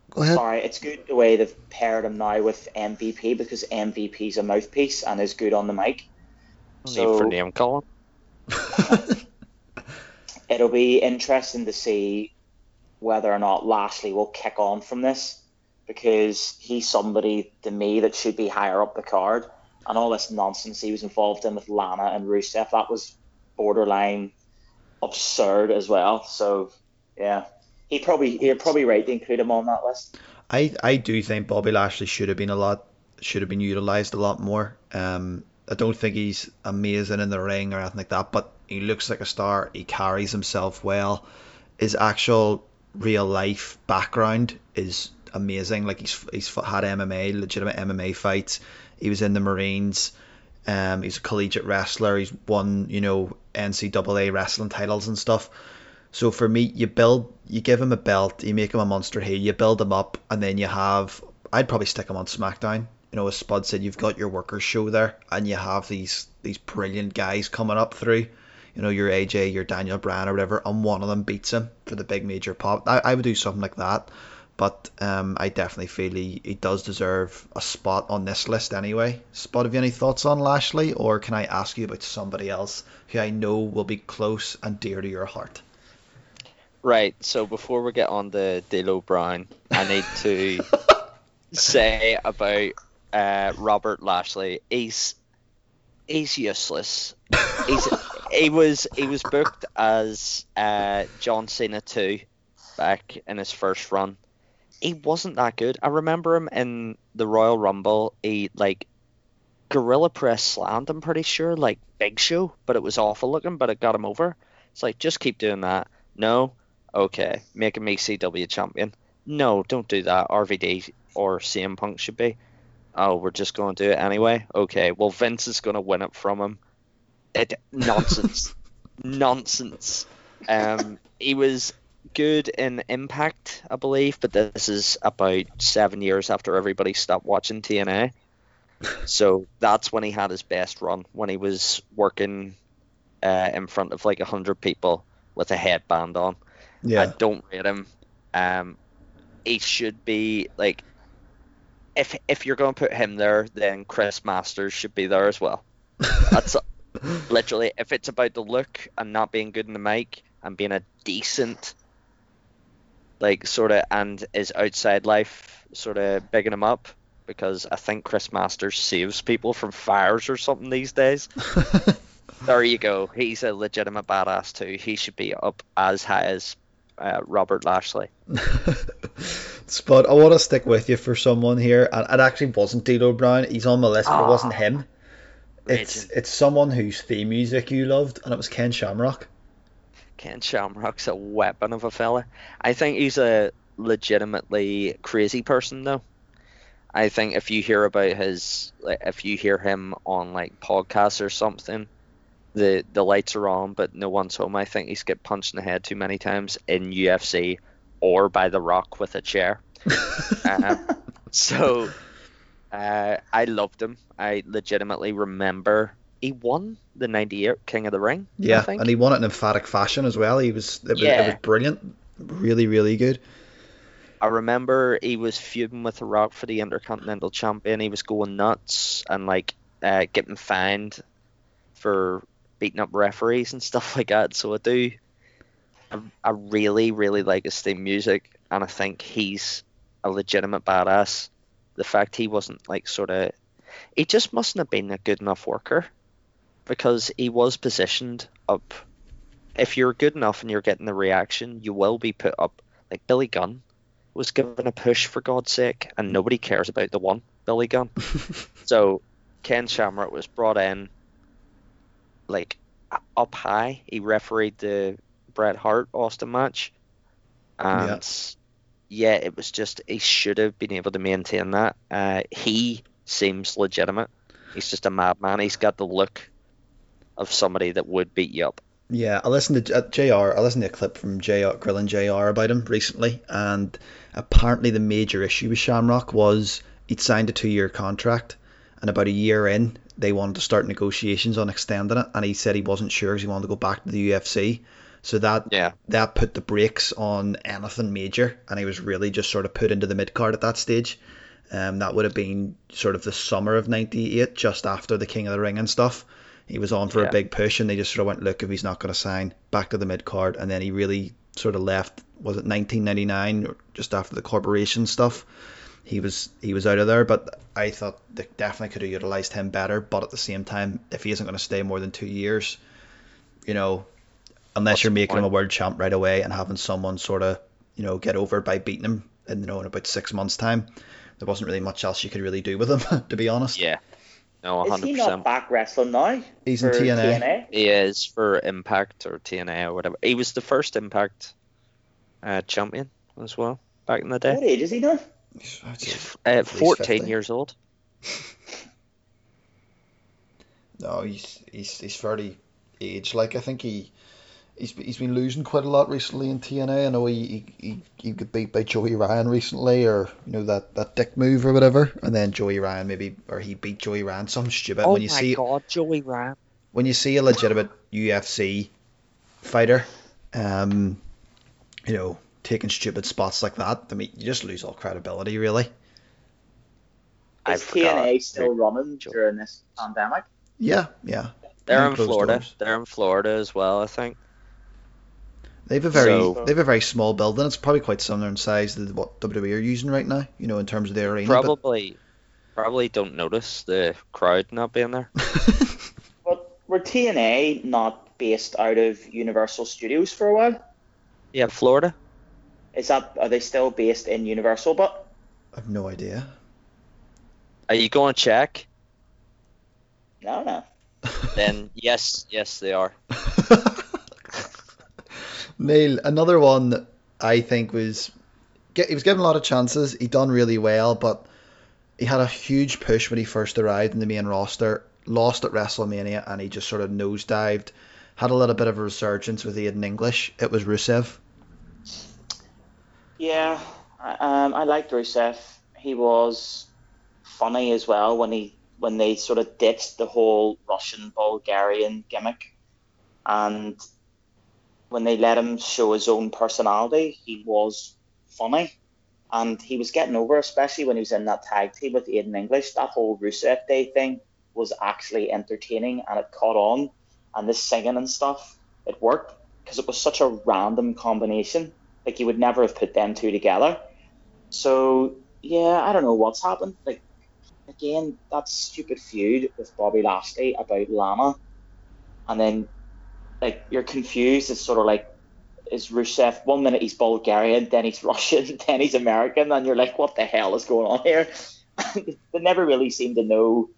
Go ahead. Sorry, it's good the way they've paired him now with MVP because MVP's a mouthpiece and is good on the mic. No So- need for name calling. it'll be interesting to see whether or not Lashley will kick on from this because he's somebody to me that should be higher up the card. And all this nonsense he was involved in with Lana and Rusev, that was borderline absurd as well. So yeah, he probably you're probably right to include him on that list. I, I do think Bobby Lashley should have been a lot should have been utilized a lot more. Um, I don't think he's amazing in the ring or anything like that, but he looks like a star. He carries himself well. His actual real life background is amazing. Like he's he's had MMA, legitimate MMA fights. He was in the Marines. Um, he's a collegiate wrestler. He's won you know NCAA wrestling titles and stuff. So for me, you build, you give him a belt, you make him a monster heel, you build him up, and then you have. I'd probably stick him on SmackDown. You know, as Spud said, you've got your workers show there, and you have these these brilliant guys coming up through. You know, your AJ, your Daniel Bryan, or whatever, and one of them beats him for the big major pop. I, I would do something like that, but um, I definitely feel he, he does deserve a spot on this list anyway. Spot, have you any thoughts on Lashley, or can I ask you about somebody else who I know will be close and dear to your heart? Right, so before we get on to D'Lo Brown, I need to say about uh, Robert Lashley. He's he's useless. He's he was he was booked as uh, John Cena too back in his first run. He wasn't that good. I remember him in the Royal Rumble. He like gorilla press slammed. I'm pretty sure like Big Show, but it was awful looking, but it got him over. It's like just keep doing that. No, okay, making me CW champion. No, don't do that. RVD or CM Punk should be. Oh, we're just going to do it anyway. Okay, well Vince is going to win it from him. It nonsense, nonsense. Um, he was good in Impact, I believe, but this is about seven years after everybody stopped watching TNA. So that's when he had his best run, when he was working uh, in front of like a hundred people with a headband on. Yeah. I don't rate him. Um, he should be like, if if you're going to put him there, then Chris Masters should be there as well. That's literally if it's about the look and not being good in the mic and being a decent, like sort of and his outside life sort of bigging him up because I think Chris Masters saves people from fires or something these days. There you go. He's a legitimate badass too. He should be up as high as uh, Robert Lashley. Spud, I want to stick with you for someone here, and it actually wasn't D'Lo Brown. He's on my list, but it wasn't Ah. him. It's it's someone whose theme music you loved, and it was Ken Shamrock. Ken Shamrock's a weapon of a fella. I think he's a legitimately crazy person though. I think if you hear about his, like, if you hear him on like podcasts or something, the the lights are on, but no one's home. I think he's get punched in the head too many times in UFC or by The Rock with a chair. Um, so uh, I loved him. I legitimately remember he won the '98 King of the Ring. I Yeah, think. and he won it in emphatic fashion as well. He was it was, it was brilliant, really really good. I remember he was feuding with The Rock for the Intercontinental Champion. He was going nuts and like uh, getting fined for beating up referees and stuff like that. So I do, I, I really, really like his theme music, and I think he's a legitimate badass. The fact he wasn't like sort of, he just mustn't have been a good enough worker, because he was positioned up. If you're good enough and you're getting the reaction, you will be put up. Like Billy Gunn was given a push for God's sake, and nobody cares about the one Billy Gunn. so Ken Shamrock was brought in like up high. He refereed the Bret Hart Austin match, and yeah. it was just he should have been able to maintain that. Uh, he seems legitimate. He's just a madman. He's got the look of somebody that would beat you up. Yeah, I listened to uh, JR. I listened to a clip from JR grilling JR about him recently, and apparently the major issue with Shamrock was he'd signed a two-year contract, and about a year in, they wanted to start negotiations on extending it, and he said he wasn't sure because he wanted to go back to the UFC. So that Yeah. that put the brakes on anything major, and he was really just sort of put into the mid card at that stage. Um, that would have been sort of the summer of '98, just after the King of the Ring and stuff. He was on for Yeah. a big push, and they just sort of went, look, if he's not going to sign, back to the mid card, and then he really sort of left. Was it 1999, or just after the corporation stuff? He was he was out of there, but I thought they definitely could have utilized him better. But at the same time, if he isn't going to stay more than two years, you know, unless What's you're making him a point? world champ right away and having someone sort of you know get over by beating him in you know in about six months time, there wasn't really much else you could really do with him, to be honest. Yeah. No, 100%. Is he not back wrestling now? He's in for TNA. He is for Impact or TNA or whatever. He was the first Impact uh, champion as well back in the day. What age is he now? He's- He's uh, 14 50. years old. No, he's he's he's fairly aged. Like I think he he's he's been losing quite a lot recently in TNA. I know he he, he, he got beat by Joey Ryan recently, or you know that that dick move or whatever, and then Joey Ryan maybe or he beat Joey Ryan some stupid. oh when you my see god, Joey Ryan. when you see a legitimate UFC fighter, um, you know taking stupid spots like that, I mean you just lose all credibility really. I Is forgot. TNA still running during this pandemic? Yeah, yeah. They're in Florida. doors. They're in Florida as well, I think. They've a very So- they've a very small building. It's probably quite similar in size to what WWE are using right now. You know, in terms of their arena. but- Probably, probably don't notice the crowd not being there. But were TNA not based out of Universal Studios for a while? Yeah, Florida. Is that are they still based in Universal? But I've no idea. Are you going to check? no, no. Then yes, yes they are. Neil, another one that I think was he was given a lot of chances. He done really well, but he had a huge push when he first arrived in the main roster. Lost at WrestleMania, and he just sort of nosedived. Had a little bit of a resurgence with Aiden English. It was Rusev. Yeah, I- um, I liked Rusev. He was funny as well when he when they sort of ditched the whole Russian Bulgarian gimmick, and when they let him show his own personality, he was funny, and he was getting over, especially when he was in that tag team with Aiden English. That whole Rusev Day thing was actually entertaining, and it caught on, and the singing and stuff, it worked because it was such a random combination. Like you would never have put them two together. So yeah, I don't know what's happened. Like again, that stupid feud with Bobby Lashley about Lana, and then like you're confused. It's sort of like is Rusev one minute he's Bulgarian, then he's Russian, then he's American, and you're like, what the hell is going on here? they never really seemed to know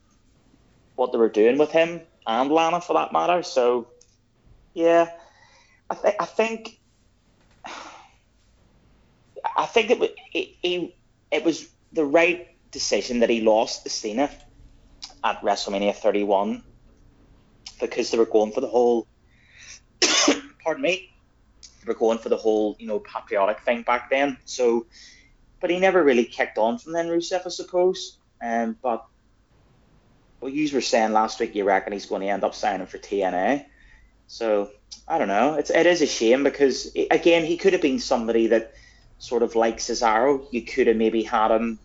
what they were doing with him and Lana for that matter. So yeah, I think I think I think it, it, it was the right decision that he lost to Cena at WrestleMania 31 because they were going for the whole, pardon me, were going for the whole, you know, patriotic thing back then. So, but he never really kicked on from then, Rusev, I suppose. Um, but well, you were saying last week you reckon he's going to end up signing for TNA. So I don't know. It's it is a shame because i again he could have been somebody that sort of like Cesaro. You could have maybe had him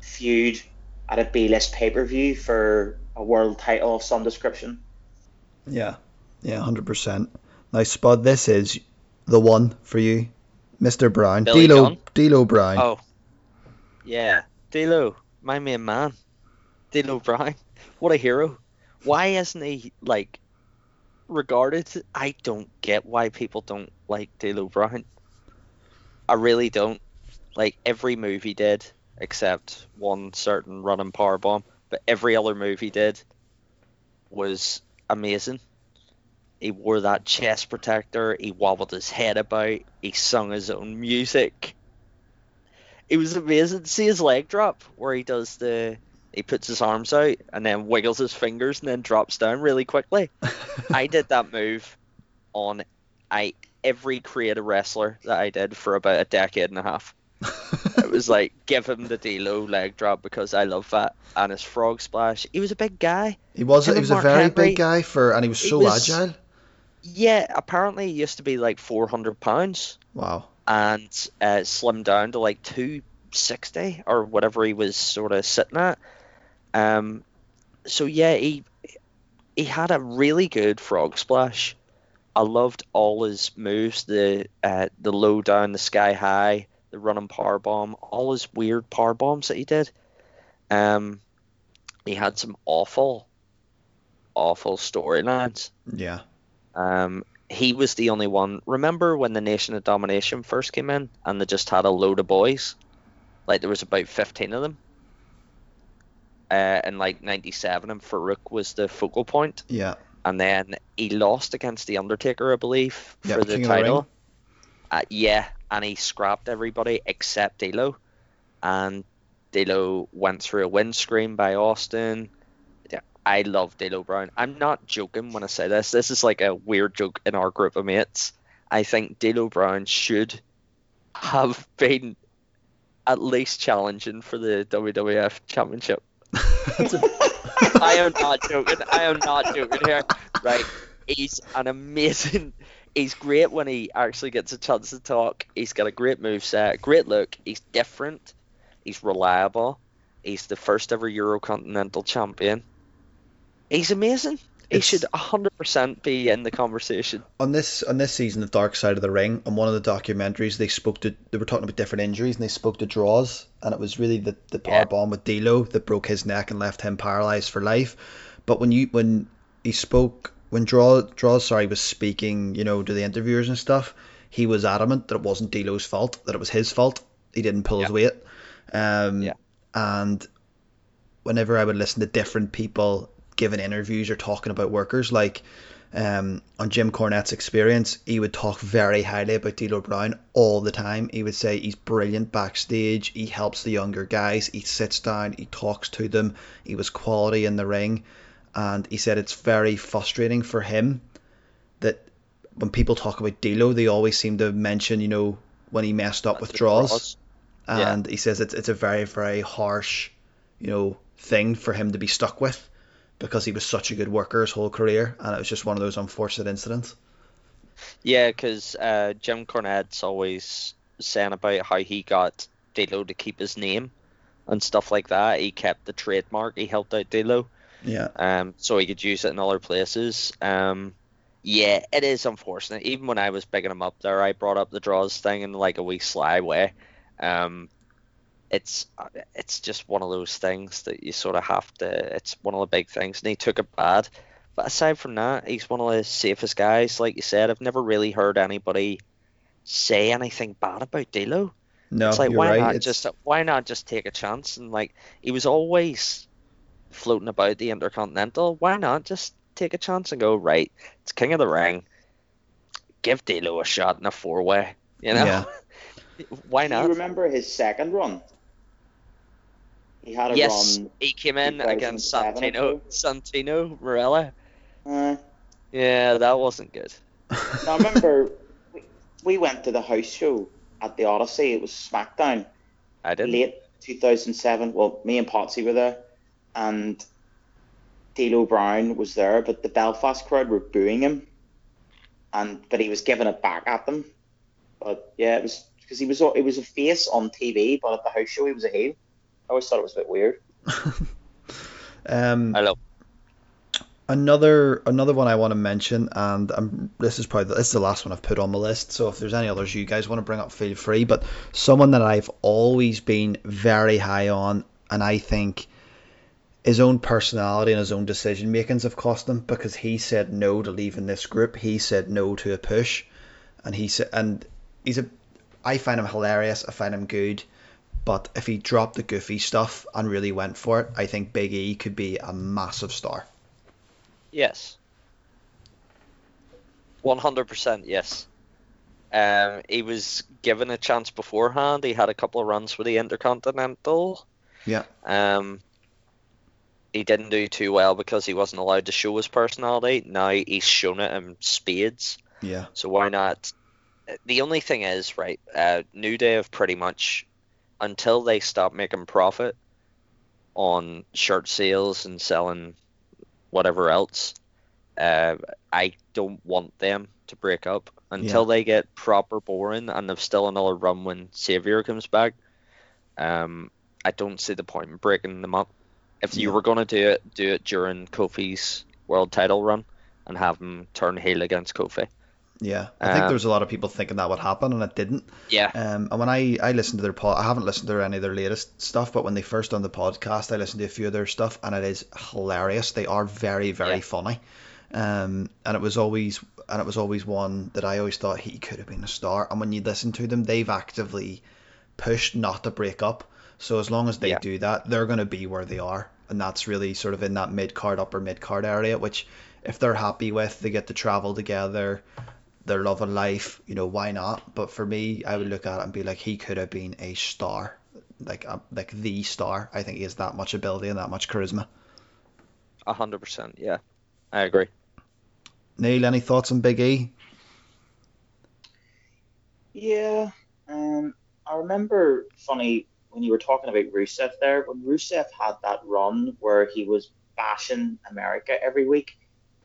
feud at a B list pay per view for a world title of some description. Yeah, yeah, hundred percent. Now, Spud, this is the one for you, Mister Brown, Billy D'Lo, Gunn? D'Lo Brown. Oh, yeah, D'Lo, my main man, D'Lo Brown. What a hero! Why isn't he like regarded? I don't get why people don't like D'Lo Brown. I really don't. Like every move he did, except one certain running power bomb, but every other move he did was amazing. He wore that chest protector. He wobbled his head about. He sung his own music. It was amazing. To see his leg drop where he does the he puts his arms out and then wiggles his fingers and then drops down really quickly. I did that move on I every creative wrestler that I did for about a decade and a half. it was like give him the D'Lo leg drop because I love that and his frog splash. He was a big guy. He was Him he was a very Henry, big guy for and he was he so was- agile. Yeah, apparently he used to be like 400 pounds Wow. and uh, slimmed down to like 260 or whatever he was sort of sitting at. Um, so yeah, he he had a really good frog splash. I loved all his moves, the uh, the low down, the sky high, the running power bomb, all his weird power bombs that he did. Um, he had some awful, awful storylines. Yeah. Um, he was the only one. Remember when the Nation of Domination first came in and they just had a load of boys? Like there was about 15 of them. Uh, in like 97 and Farouk was the focal point. Yeah. And then he lost against The Undertaker, I believe, Yeah, for the King the title. Ring. uh, yeah, and he scrapped everybody except D'Lo. And D'Lo went through a windscreen by Austin. I love D'Lo Brown. I'm not joking when I say this. This is like a weird joke in our group of mates. I think D'Lo Brown should have been at least challenging for the WWF Championship. I am not joking. I am not joking here. Right. He's an amazing. He's great when he actually gets a chance to talk. He's got a great move set, great look. He's different. He's reliable. He's the first ever Eurocontinental champion. He's amazing. He It's- should 100% be in the conversation. on this on this season of Dark Side of the Ring, on one of the documentaries, they spoke to they were talking about different injuries and they spoke to Droz, and it was really the the power Yeah. bomb with D'Lo that broke his neck and left him paralyzed for life. But when you when he spoke when draw Droz sorry was speaking, you know, to the interviewers and stuff, he was adamant that it wasn't D'Lo's fault, that it was his fault. He didn't pull his weight. Um, Yeah. and whenever I would listen to different people giving interviews or talking about workers, like um, on Jim Cornette's experience, he would talk very highly about D'Lo Brown all the time. He would say he's brilliant backstage. He helps the younger guys. He sits down. He talks to them. He was quality in the ring, and he said it's very frustrating for him that when people talk about D'Lo, they always seem to mention, you know, when he messed up with Droz Yeah. and he says it's it's a very very harsh, you know, thing for him to be stuck with because he was such a good worker his whole career, and it was just one of those unfortunate incidents. Yeah, because uh, Jim Cornette's always saying about how he got D'Lo to keep his name and stuff like that. He kept the trademark. He helped out D'Lo, Yeah, um, so he could use it in other places. Um, yeah, it is unfortunate. Even when I was bigging him up there, I brought up the Droz thing in like a wee sly way. Um, it's uh, it's just one of those things that you sort of have to. It's one of the big things, and he took it bad. But aside from that, he's one of the safest guys. Like you said, I've never really heard anybody say anything bad about D'Lo. no, it's like why right. not it's, just why not just take a chance and like he was always floating about the Intercontinental. Why not just take a chance and go right? It's King of the Ring. Give D'Lo a shot in a four way. You know, Yeah. why not? Do you remember his second run? He had a Yes, run. he came in against Santino, Santino Marella. Uh, Yeah, that wasn't good. now I remember we, we went to the house show at the Odyssey. It was SmackDown. I didn't. late 2007. Well, me and Potsy were there, and D'Lo Brown was there, but the Belfast crowd were booing him, and but he was giving it back at them. But yeah, it was because he was it was a face on TV, but at the house show he was a heel. I always thought it was a bit weird. um, I love. another another one I want to mention, and um, this is probably this is the last one I've put on my list. So if there's any others you guys want to bring up, feel free. But someone that I've always been very high on, and I think his own personality and his own decision makings have cost him because he said no to leaving this group. He said no to a push, and he said, and he's a. I find him hilarious. I find him good, But if he dropped the goofy stuff and really went for it, I think Big E could be a massive star. Yes. One hundred percent, yes. Um, he was given a chance beforehand. He had a couple of runs for the Intercontinental. Yeah. Um, he didn't do too well because he wasn't allowed to show his personality. Now he's shown it in spades. Yeah. So why not? The only thing is, right? Uh, New Day have pretty much until they stop making profit on shirt sales and selling whatever else. Uh, I don't want them to break up until Yeah. they get proper boring and they've still another run when Xavier comes back. Um, I don't see the point in breaking them up. If you were gonna do it, do it during Kofi's world title run and have him turn heel against Kofi. Yeah. I think Um, there was a lot of people thinking that would happen and it didn't. Yeah. Um, and when I, I listened to their pod, I haven't listened to any of their latest stuff, but when they first on the podcast, I listened to a few of their stuff, and it is hilarious. They are very, very Yeah. funny. Um, and it was always, and it was always one that I always thought he could have been a star. And when you listen to them, they've actively pushed not to break up. So as long as they Yeah. do that, they're going to be where they are, and that's really sort of in that mid card, upper mid card area. Which, if they're happy with, they get to travel together their love of life, you know, why not? But for me, I would look at it and be like, he could have been a star, like a, like the star. I think he has that much ability and that much charisma. A hundred percent, yeah. I agree. Neil, any thoughts on Big E? Yeah, um, I remember funny when you were talking about Rusev there. When Rusev had that run where he was bashing America every week,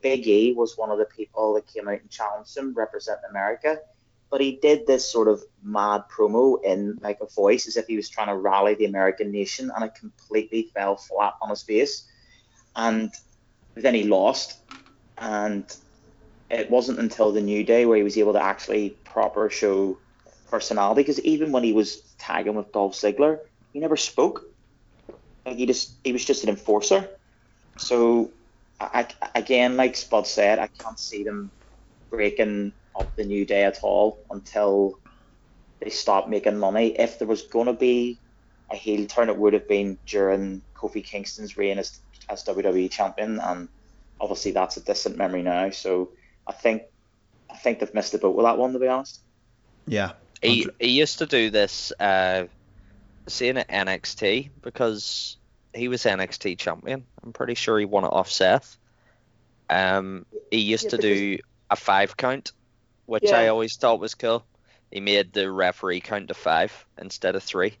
Big E was one of the people that came out and challenged him, representing America. But he did this sort of mad promo in like a voice as if he was trying to rally the American nation, and it completely fell flat on his face. And then he lost, and it wasn't until the New Day where he was able to actually proper show personality. Because even when he was tagging with Dolph Ziggler, he never spoke. Like he just he was just an enforcer. So I, I- again, like Spud said, I can't see them breaking up the New Day at all until they stop making money. If there was going to be a heel turn, it would have been during Kofi Kingston's reign as, as WWE champion, and obviously that's a distant memory now. So I think I think they've missed the boat with that one, to be honest. Yeah. He he used to do this, uh, seeing at NXT because he was NXT champion. I'm pretty sure he won it off Seth. Um, he used Yeah, to do a five count, which Yeah. I always thought was cool. He made the referee count to five instead of three.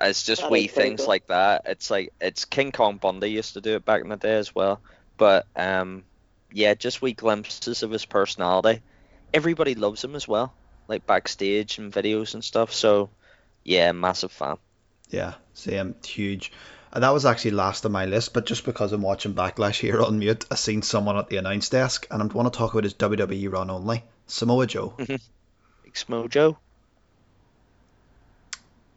It's just That wee things cool. like that. It's like it's King Kong Bundy used to do it back in the day as well. But um, yeah, just wee glimpses of his personality. Everybody loves him as well, like backstage and videos and stuff. So yeah, massive fan. Yeah. Same. Huge. And that was actually last on my list, but just because I'm watching Backlash here on mute, I seen someone at the announce desk, and I want to talk about his WWE run only. Samoa Joe. Big Smojo.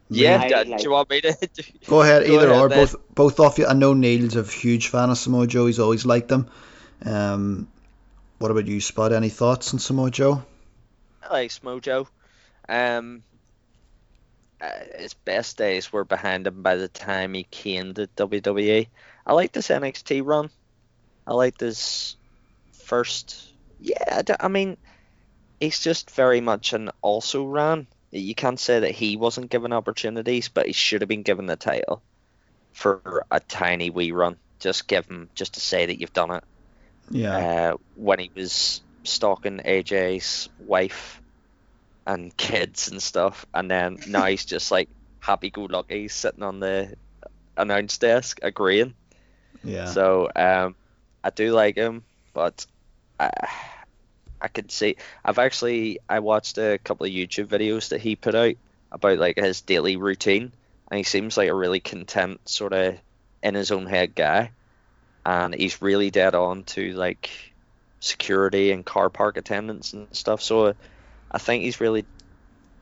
Yeah, I d- like- do you want me to? do- Go ahead, Go either ahead or, then. both both of you. I know Neil's a huge fan of Samoa Joe. He's always liked them. Um, what about you, Spud? Any thoughts on Samoa Joe? I like Smojo. Um, uh, his best days were behind him by the time he came to WWE. I liked this NXT run. I liked his first. Yeah, I, I mean, he's just very much an also ran. You can't say that he wasn't given opportunities, but he should have been given the title for a tiny wee run. Just give him, just to say that you've done it Yeah, uh, when he was stalking AJ's wife and kids and stuff, and then now he's just like happy-go-lucky sitting on the announce desk agreeing. yeah, So um, I do like him, but I I could see I've actually I watched a couple of YouTube videos that he put out about like his daily routine, and he seems like a really content sort of in his own head guy, and he's really dead on to like security and car park attendants and stuff. So I think he's really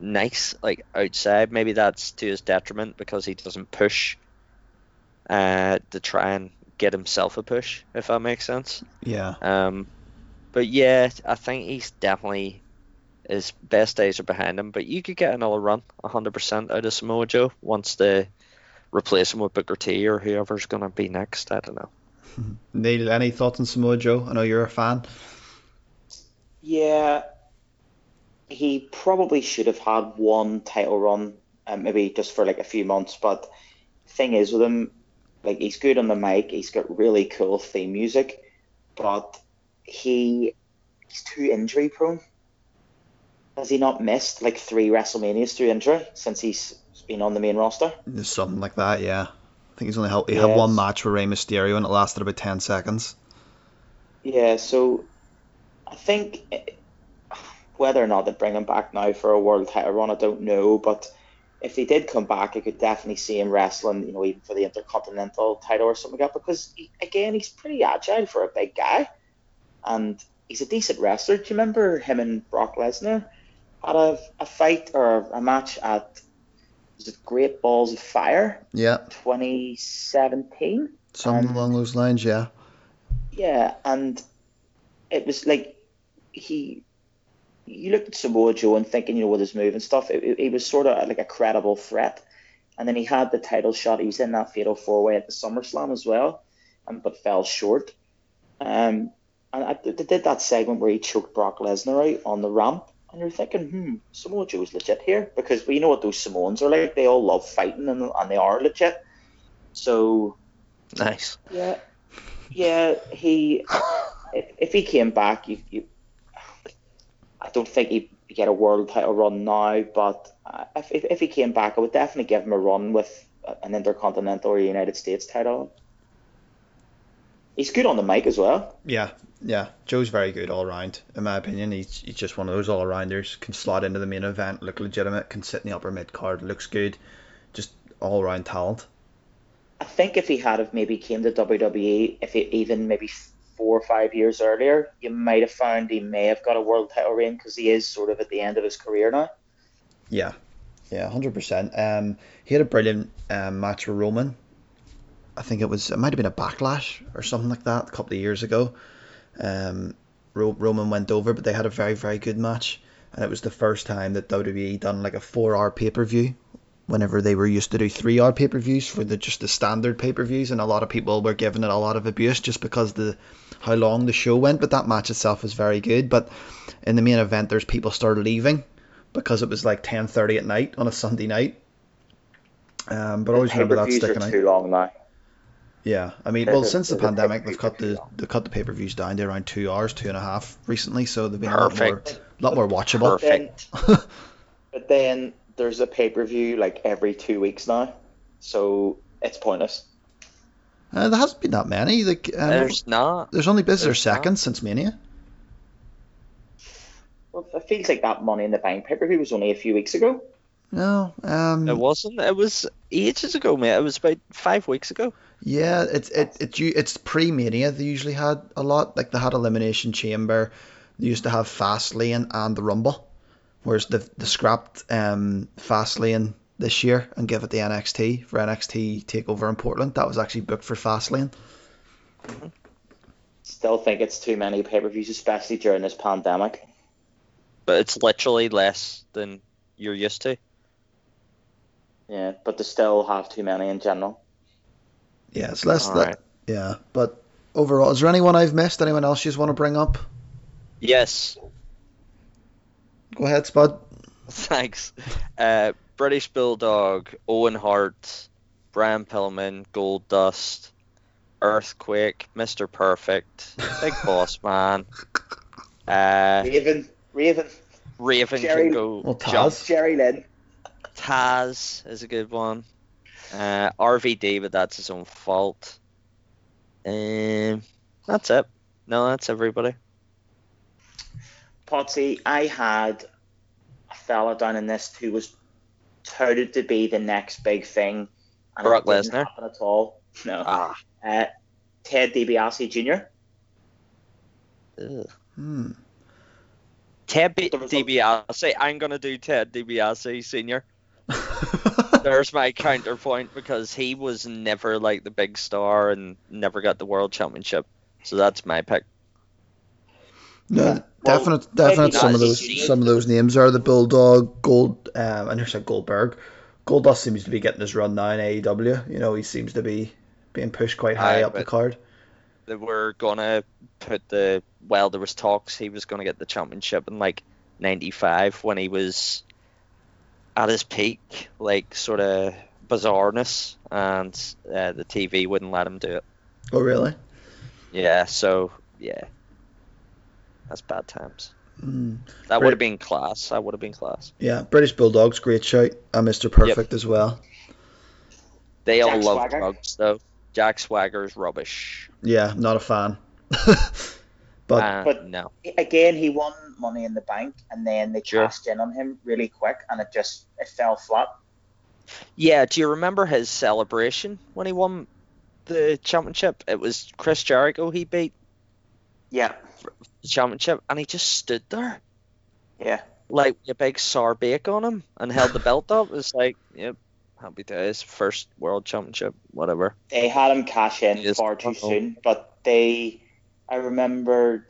nice like outside. Maybe that's to his detriment because he doesn't push uh, to try and get himself a push, if that makes sense. yeah, Um, but yeah, I think he's definitely his best days are behind him. But you could get another run, 100% out of Samoa Joe once they replace him with Booker T or whoever's going to be next. I don't know. Neil, any thoughts on Samoa Joe? I know you're a fan. Yeah, he probably should have had one title run, um, maybe just for like a few months. But thing is with him, like he's good on the mic, he's got really cool theme music, but he he's too injury prone. Has he not missed like three WrestleManias through injury since he's been on the main roster? Something like that, yeah. I think he's only had, he had one match with Rey Mysterio and it lasted about 10 seconds. Yeah, so I think whether or not they bring him back now for a world title run, I don't know. But if he did come back, I could definitely see him wrestling, you know, even for the Intercontinental title or something like that. Because he, again, he's pretty agile for a big guy, and he's a decent wrestler. Do you remember him and Brock Lesnar had a, a fight or a match at was it Great Balls of Fire Yeah, 2017? something Um, along those lines, yeah. Yeah, and it was like he. You looked at Samoa Joe and thinking, you know, with his move and stuff, he was sort of like a credible threat. And then he had the title shot. He was in that fatal four way at the SummerSlam as well, um, but fell short. Um, and I, they did that segment where he choked Brock Lesnar out on the ramp, and you're thinking, hmm, Samoa Joe's legit here because we know what those Samoans are like. They all love fighting, and, and they are legit. So Nice. yeah, yeah. He, if, if he came back, you, you, I don't think he'd get a world title run now. But uh, if, if if he came back, I would definitely give him a run with an intercontinental or United States title. He's good on the mic as well. Yeah, yeah. Joe's very good all round, in my opinion. He's, he's just one of those all rounders. Can slot into the main event, look legitimate, can sit in the upper mid card, looks good. Just all round talent. I think if he had have maybe came to WWE, if he even maybe four or five years earlier, you might have found he may have got a world title reign because he is sort of at the end of his career now. Yeah, yeah, hundred percent. Um, he had a brilliant um, match with Roman. I think it was it might have been a backlash or something like that a couple of years ago. Um, Ro- Roman went over, but they had a very very good match, and it was the first time that WWE done like a four hour pay per view. Whenever they were used to do three hour pay per views for the just the standard pay per views, and a lot of people were giving it a lot of abuse just because the how long the show went. But that match itself was very good. But in the main event, there's people started leaving because it was like 10:30 at night on a Sunday night. Um, but I always remember that sticking out. too long now. Yeah, I mean, well, since the the pandemic, they've cut the long. they cut the pay per views down to around two hours, two and a half recently. So they've been Perfect. a lot more, lot more watchable. Perfect. Then, but then there's a pay per view like every two weeks now, so it's pointless. Uh, there hasn't been that many. Like, um, There's not. there's only this is their there's not. second since Mania. Well, it feels like that Money in the Bank pay per view was only a few weeks ago. No, um, It wasn't. It was ages ago, mate. It was about five weeks ago. Yeah, it's it it's you it's pre Mania. They usually had a lot like they had Elimination Chamber. They used to have Fastlane and the Rumble, whereas the the scrapped um Fastlane this year and give it the NXT for NXT Takeover in Portland. That was actually booked for Fastlane. Still think it's too many pay per views, especially during this pandemic. But it's literally less than you're used to. Yeah, but they still have too many in general. Yeah, it's less All that. right. Yeah, but overall, is there anyone I've missed? Anyone else you just want to bring up? Yes. Go ahead, Spud. Thanks. Uh, British Bulldog, Owen Hart, Brian Pillman, Goldust, Earthquake, Mr. Perfect, Big Boss Man. Uh, Raven, Raven, Raven Jerry- can go. Well, jump. Taz. Jerry Lynn. Taz is a good one. Uh, RVD, but that's his own fault. Um, that's it. No, that's everybody. Potsy, I had a fella down in this who was touted to be the next big thing. And Brock it Lesnar? at all. No. Ah. Uh, Ted DiBiase Jr. Ugh. Hmm. Ted B- There was a- DiBiase. I'm gonna do Ted DiBiase Senior. There's my counterpoint because he was never like the big star and never got the world championship. So that's my pick. No, Well, definite, definite. Some of those, some of those names are the Bulldog, Gold. Um, I never said Goldberg. Goldust seems to be getting his run now in AEW. You know, he seems to be being pushed quite high up the card. They were gonna put the well, there was talks he was gonna get the championship in like '95 when he was at his peak, like sort of bizarreness, and uh, the TV wouldn't let him do it. Oh, really? Yeah, so yeah, that's bad times. Mm. That Right. would have been class. That would have been class. Yeah, British Bulldogs, great shout. And Mr. Perfect as well. They all love Swagger. drugs though. Jack Swagger's rubbish. Yeah, not a fan. but Uh, But- no, Again, he won Money in the Bank, and then they Sure. cashed in on him really quick, and it just it fell flat. yeah. Do you remember his celebration when he won the championship? It was Chris Jericho he beat Yeah, the championship, and he just stood there yeah. like a big sour bake on him and held the belt up. It's like, yep, happy days, first world championship, whatever. They had him cash in Yes, far too uh-oh. soon, but they, I remember,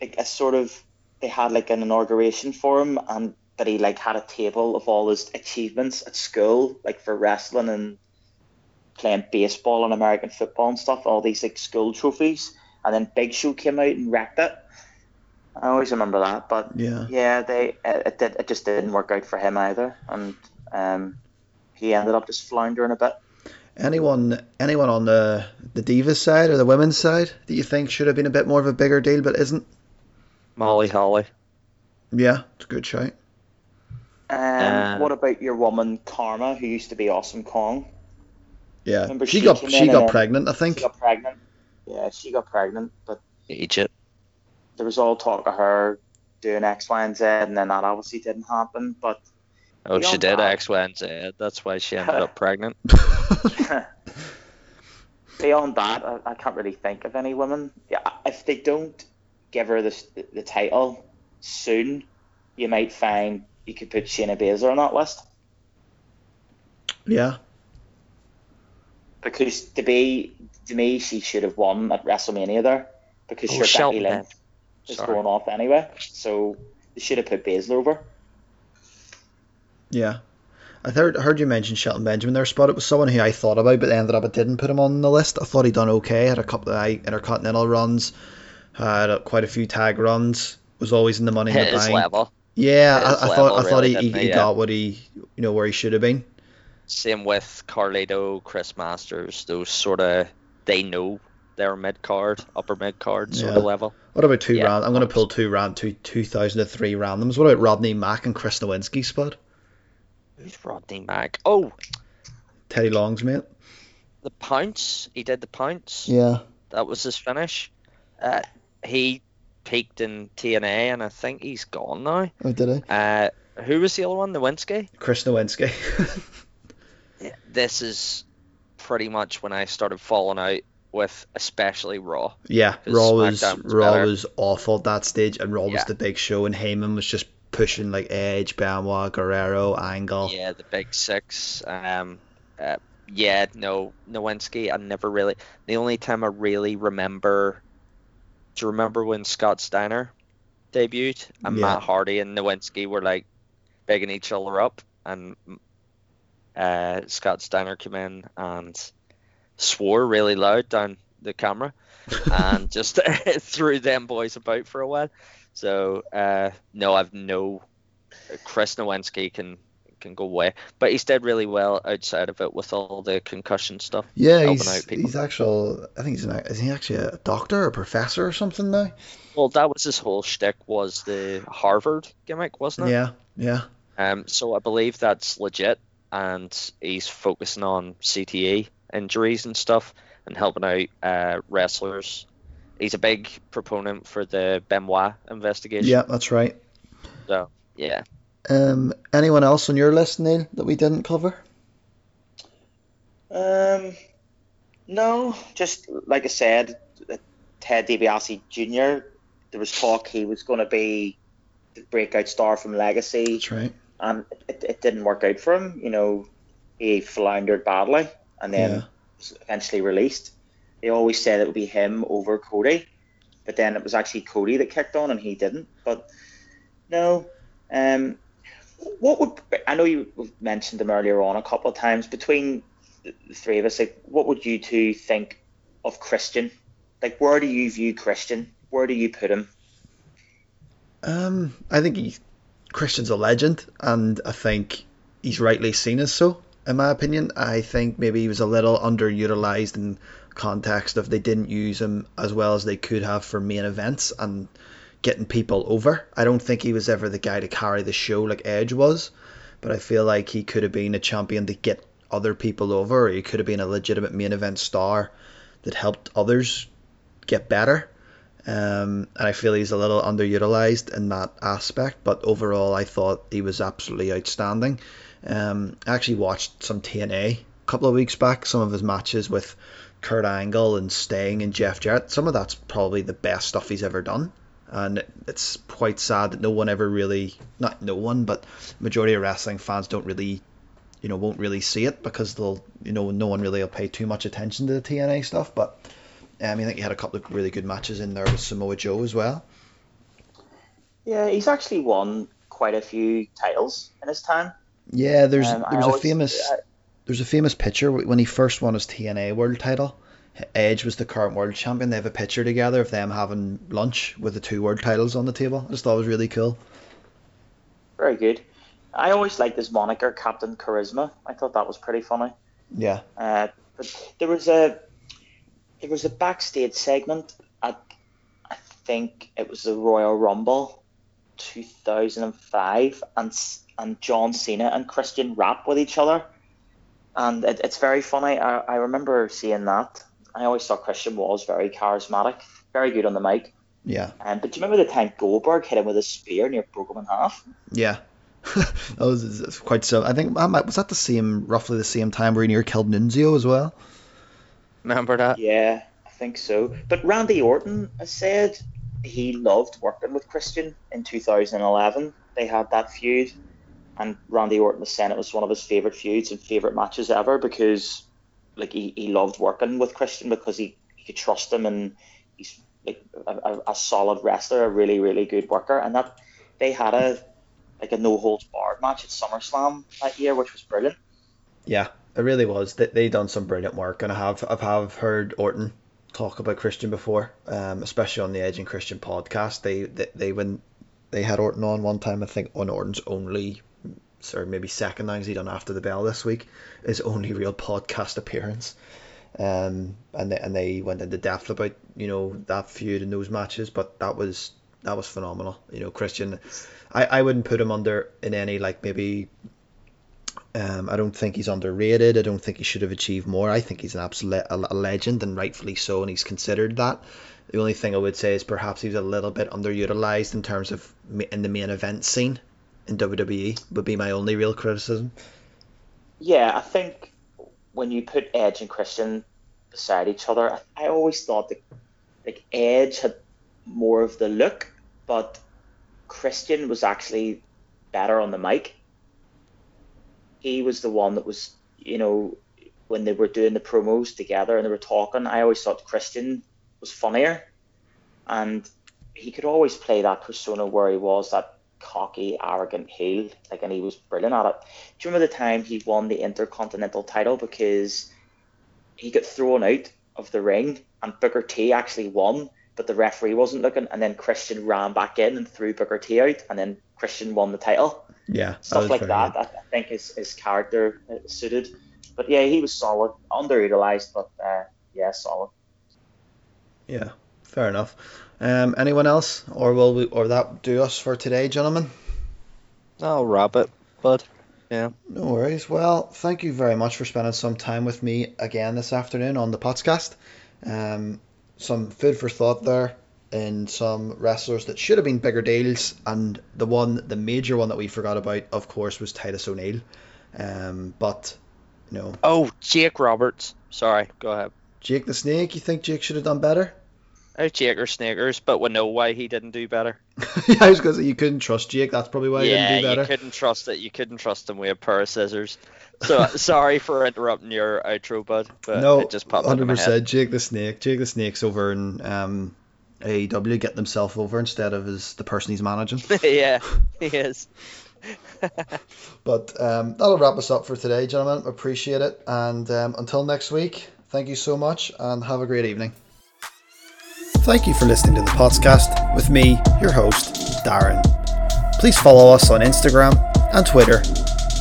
like a sort of, they had like an inauguration for him, and that he like had a table of all his achievements at school, like for wrestling and playing baseball and American football and stuff, all these like school trophies, and then Big Show came out and wrecked it. I always remember that, but yeah, yeah, they it, it did it just didn't work out for him either, and um, he ended up just floundering a bit. anyone, anyone on the the divas side or the women's side that you think should have been a bit more of a bigger deal, but isn't? Molly Holly. Yeah, it's a good shout. Um, Uh, what about your woman Karma, who used to be Awesome Kong? Yeah, Remember she she got she got pregnant, I She think. got pregnant. Yeah, she got pregnant, but Egypt. there was all talk of her doing X, Y, and Z, and then that obviously didn't happen. But Oh, she did that- X, Y, and Z. That's why she ended up pregnant. beyond that, I, I can't really think of any women. Yeah, if they don't give her the the title soon, you might find you could put Shayna Baszler on that list. yeah, because to be to me she should have won at WrestleMania there because Oh, sure Becky Lynch is going off anyway, so they should have put Baszler over. yeah. I heard heard you mention Shelton Benjamin there, Spot. It was someone who I thought about, but ended up I didn't put him on the list. I thought he'd done okay. Had a couple of intercontinental runs, had uh, quite a few tag runs. Was always in the money in the his bank. level. Yeah, Hit I, his I level, thought I thought really, he, he, he he? got what he you know where he should have been. Same with Carlito, Chris Masters. Those sort of they know they're mid card, upper mid card sort Yeah. of level. What about two Yeah, round? I'm going to pull two round two 2003 randoms. What about Rodney Mack and Chris Nowinski, Spud? Who's Rodney Mack? Oh, Teddy Long's mate. the pounce. He did the pounce. Yeah. That was his finish. Uh, he peaked in TNA, and I think he's gone now. Oh, did he? Uh, who was the other one? The Nowinski. Chris Nowinski. This is pretty much when I started falling out with, especially Raw. Yeah, Raw was SmackDown was Raw better. was awful at that stage, and Raw was the big show, and Heyman was just pushing like Edge, Benoit, Guerrero, Angle. Yeah, the big six. Um, uh, yeah, no, Nowinski. I never really. The only time I really remember. Do you remember when Scott Steiner debuted and Yeah. Matt Hardy and Nowinski were like bigging each other up, and uh, Scott Steiner came in and swore really loud down the camera and just threw them boys about for a while. So uh, no, I've no. Chris Nowinski can can go away, but he's did really well outside of it with all the concussion stuff. Yeah, he's, he's actual. I think he's an. Is he actually a doctor or a professor or something now? Well, that was his whole shtick was the Harvard gimmick, wasn't it? Yeah, yeah. Um, so I believe that's legit, and he's focusing on CTE injuries and stuff, and helping out uh, wrestlers. He's a big proponent for the Benoit investigation. Yeah, that's right. So yeah, Um, anyone else on your list, Neil, that we didn't cover? Um, no, just like I said, uh, Ted DiBiase Jr. There was talk he was going to be the breakout star from Legacy, That's right. And it, it didn't work out for him. You know, he floundered badly, and then Yeah. was eventually released. They always said it would be him over Cody, but then it was actually Cody that kicked on and he didn't. But no, um, what would I know you mentioned them earlier on a couple of times between the three of us? Like, what would you two think of Christian? Like, where do you view Christian? Where do you put him? Um, I think he, Christian's a legend, and I think he's rightly seen as so. In my opinion, I think maybe he was a little underutilized in context of they didn't use him as well as they could have for main events and getting people over. I don't think he was ever the guy to carry the show like Edge was, but I feel like he could have been a champion to get other people over, or he could have been a legitimate main event star that helped others get better. Um, and I feel he's a little underutilized in that aspect, but overall, I thought he was absolutely outstanding. Um, I actually watched some TNA a couple of weeks back, some of his matches with Kurt Angle and Sting and Jeff Jarrett. Some of that's probably the best stuff he's ever done. And it's quite sad that no one ever really, not no one, but majority of wrestling fans don't really, you know, won't really see it because they'll, you know, no one really will pay too much attention to the TNA stuff. But um, I think he had a couple of really good matches in there with Samoa Joe as well. Yeah, he's actually won quite a few titles in his time. Yeah, there's Um, I there was a always- famous I- there's a famous picture when he first won his TNA World Title. Edge was the current world champion. They have a picture together of them having lunch with the two world titles on the table. I just thought it was really cool. Very good. I always liked his moniker, Captain Charisma. I thought that was pretty funny. Yeah, Uh, but there was a there was a backstage segment at I think it was the Royal Rumble 2005 and and John Cena and Christian rap with each other and it, it's very funny I, I remember seeing that I always thought Christian was very charismatic very good on the mic yeah, um, but do you remember the time Goldberg hit him with a spear and he broke him in half yeah. that was it's quite so. I think was that the same, roughly the same time where he near killed Nunzio as well. Remember that? Yeah, I think so. But Randy Orton has said he loved working with Christian in 2011. They had that feud, and Randy Orton was saying it was one of his favorite feuds and favorite matches ever because, like, he, he loved working with Christian because he, he could trust him and he's like a, a, a solid wrestler, a really really good worker, and that they had a like a no holds barred match at SummerSlam that year, which was brilliant. Yeah, it really was. They they done some brilliant work, and I have I've have heard Orton talk about Christian before, um, especially on the Edge and Christian podcast. They they, they when they had Orton on one time, I think on Orton's only or maybe second thing he done after the bell this week, his only real podcast appearance. Um, and they, and they went into depth about you know that feud and those matches, but that was that was phenomenal. You know, Christian, I, I wouldn't put him under in any like maybe um, I don't think he's underrated. I don't think he should have achieved more. I think he's an absolute a, a legend and rightfully so, and he's considered that. The only thing I would say is perhaps he's a little bit underutilized in terms of in the main event scene in WWE. Would be my only real criticism. Yeah, I think when you put Edge and Christian beside each other, I, I always thought that like Edge had more of the look, but Christian was actually better on the mic. He was the one that was, you know, when they were doing the promos together and they were talking, I always thought Christian was funnier. And he could always play that persona where he was that cocky, arrogant heel, like, and he was brilliant at it. Do you remember the time he won the Intercontinental title because he got thrown out of the ring and Booker T actually won, but the referee wasn't looking, and then Christian ran back in and threw Booker T out, and then Christian won the title. Yeah, Stuff like that, good. I, I think his, his character uh, suited. But yeah, he was solid, underutilized, but uh, yeah, solid. Yeah, fair enough. Um, anyone else, or will we, or that do us for today, gentlemen? I'll wrap it, bud. Yeah. No worries. Well, thank you very much for spending some time with me again this afternoon on the podcast. Um, some food for thought there in some wrestlers that should have been bigger deals, and the one, the major one that we forgot about, of course, was Titus O'Neil. Um, but you know, Oh, Jake Roberts. Sorry, go ahead. Jake the Snake, you think Jake should have done better? Oh, Jake or Snickers, but we know why he didn't do better. yeah, I was going to say you couldn't trust Jake. That's probably why he yeah, didn't do you better. couldn't trust it. You couldn't trust him with a pair of scissors. So sorry for interrupting your outro, bud, but no, it just popped into hundred my head. percent. Jake the Snake. Jake the Snake's over in um AEW get himself over instead of as the person he's managing. yeah, he is. But um, that'll wrap us up for today, gentlemen. Appreciate it. And um, until next week, thank you so much and have a great evening. Thank you for listening to the Pottscast with me, your host, Darren. Please follow us on Instagram and Twitter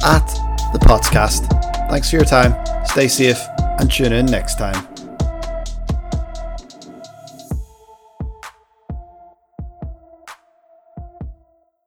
at the Pottscast. Thanks for your time. Stay safe and tune in next time.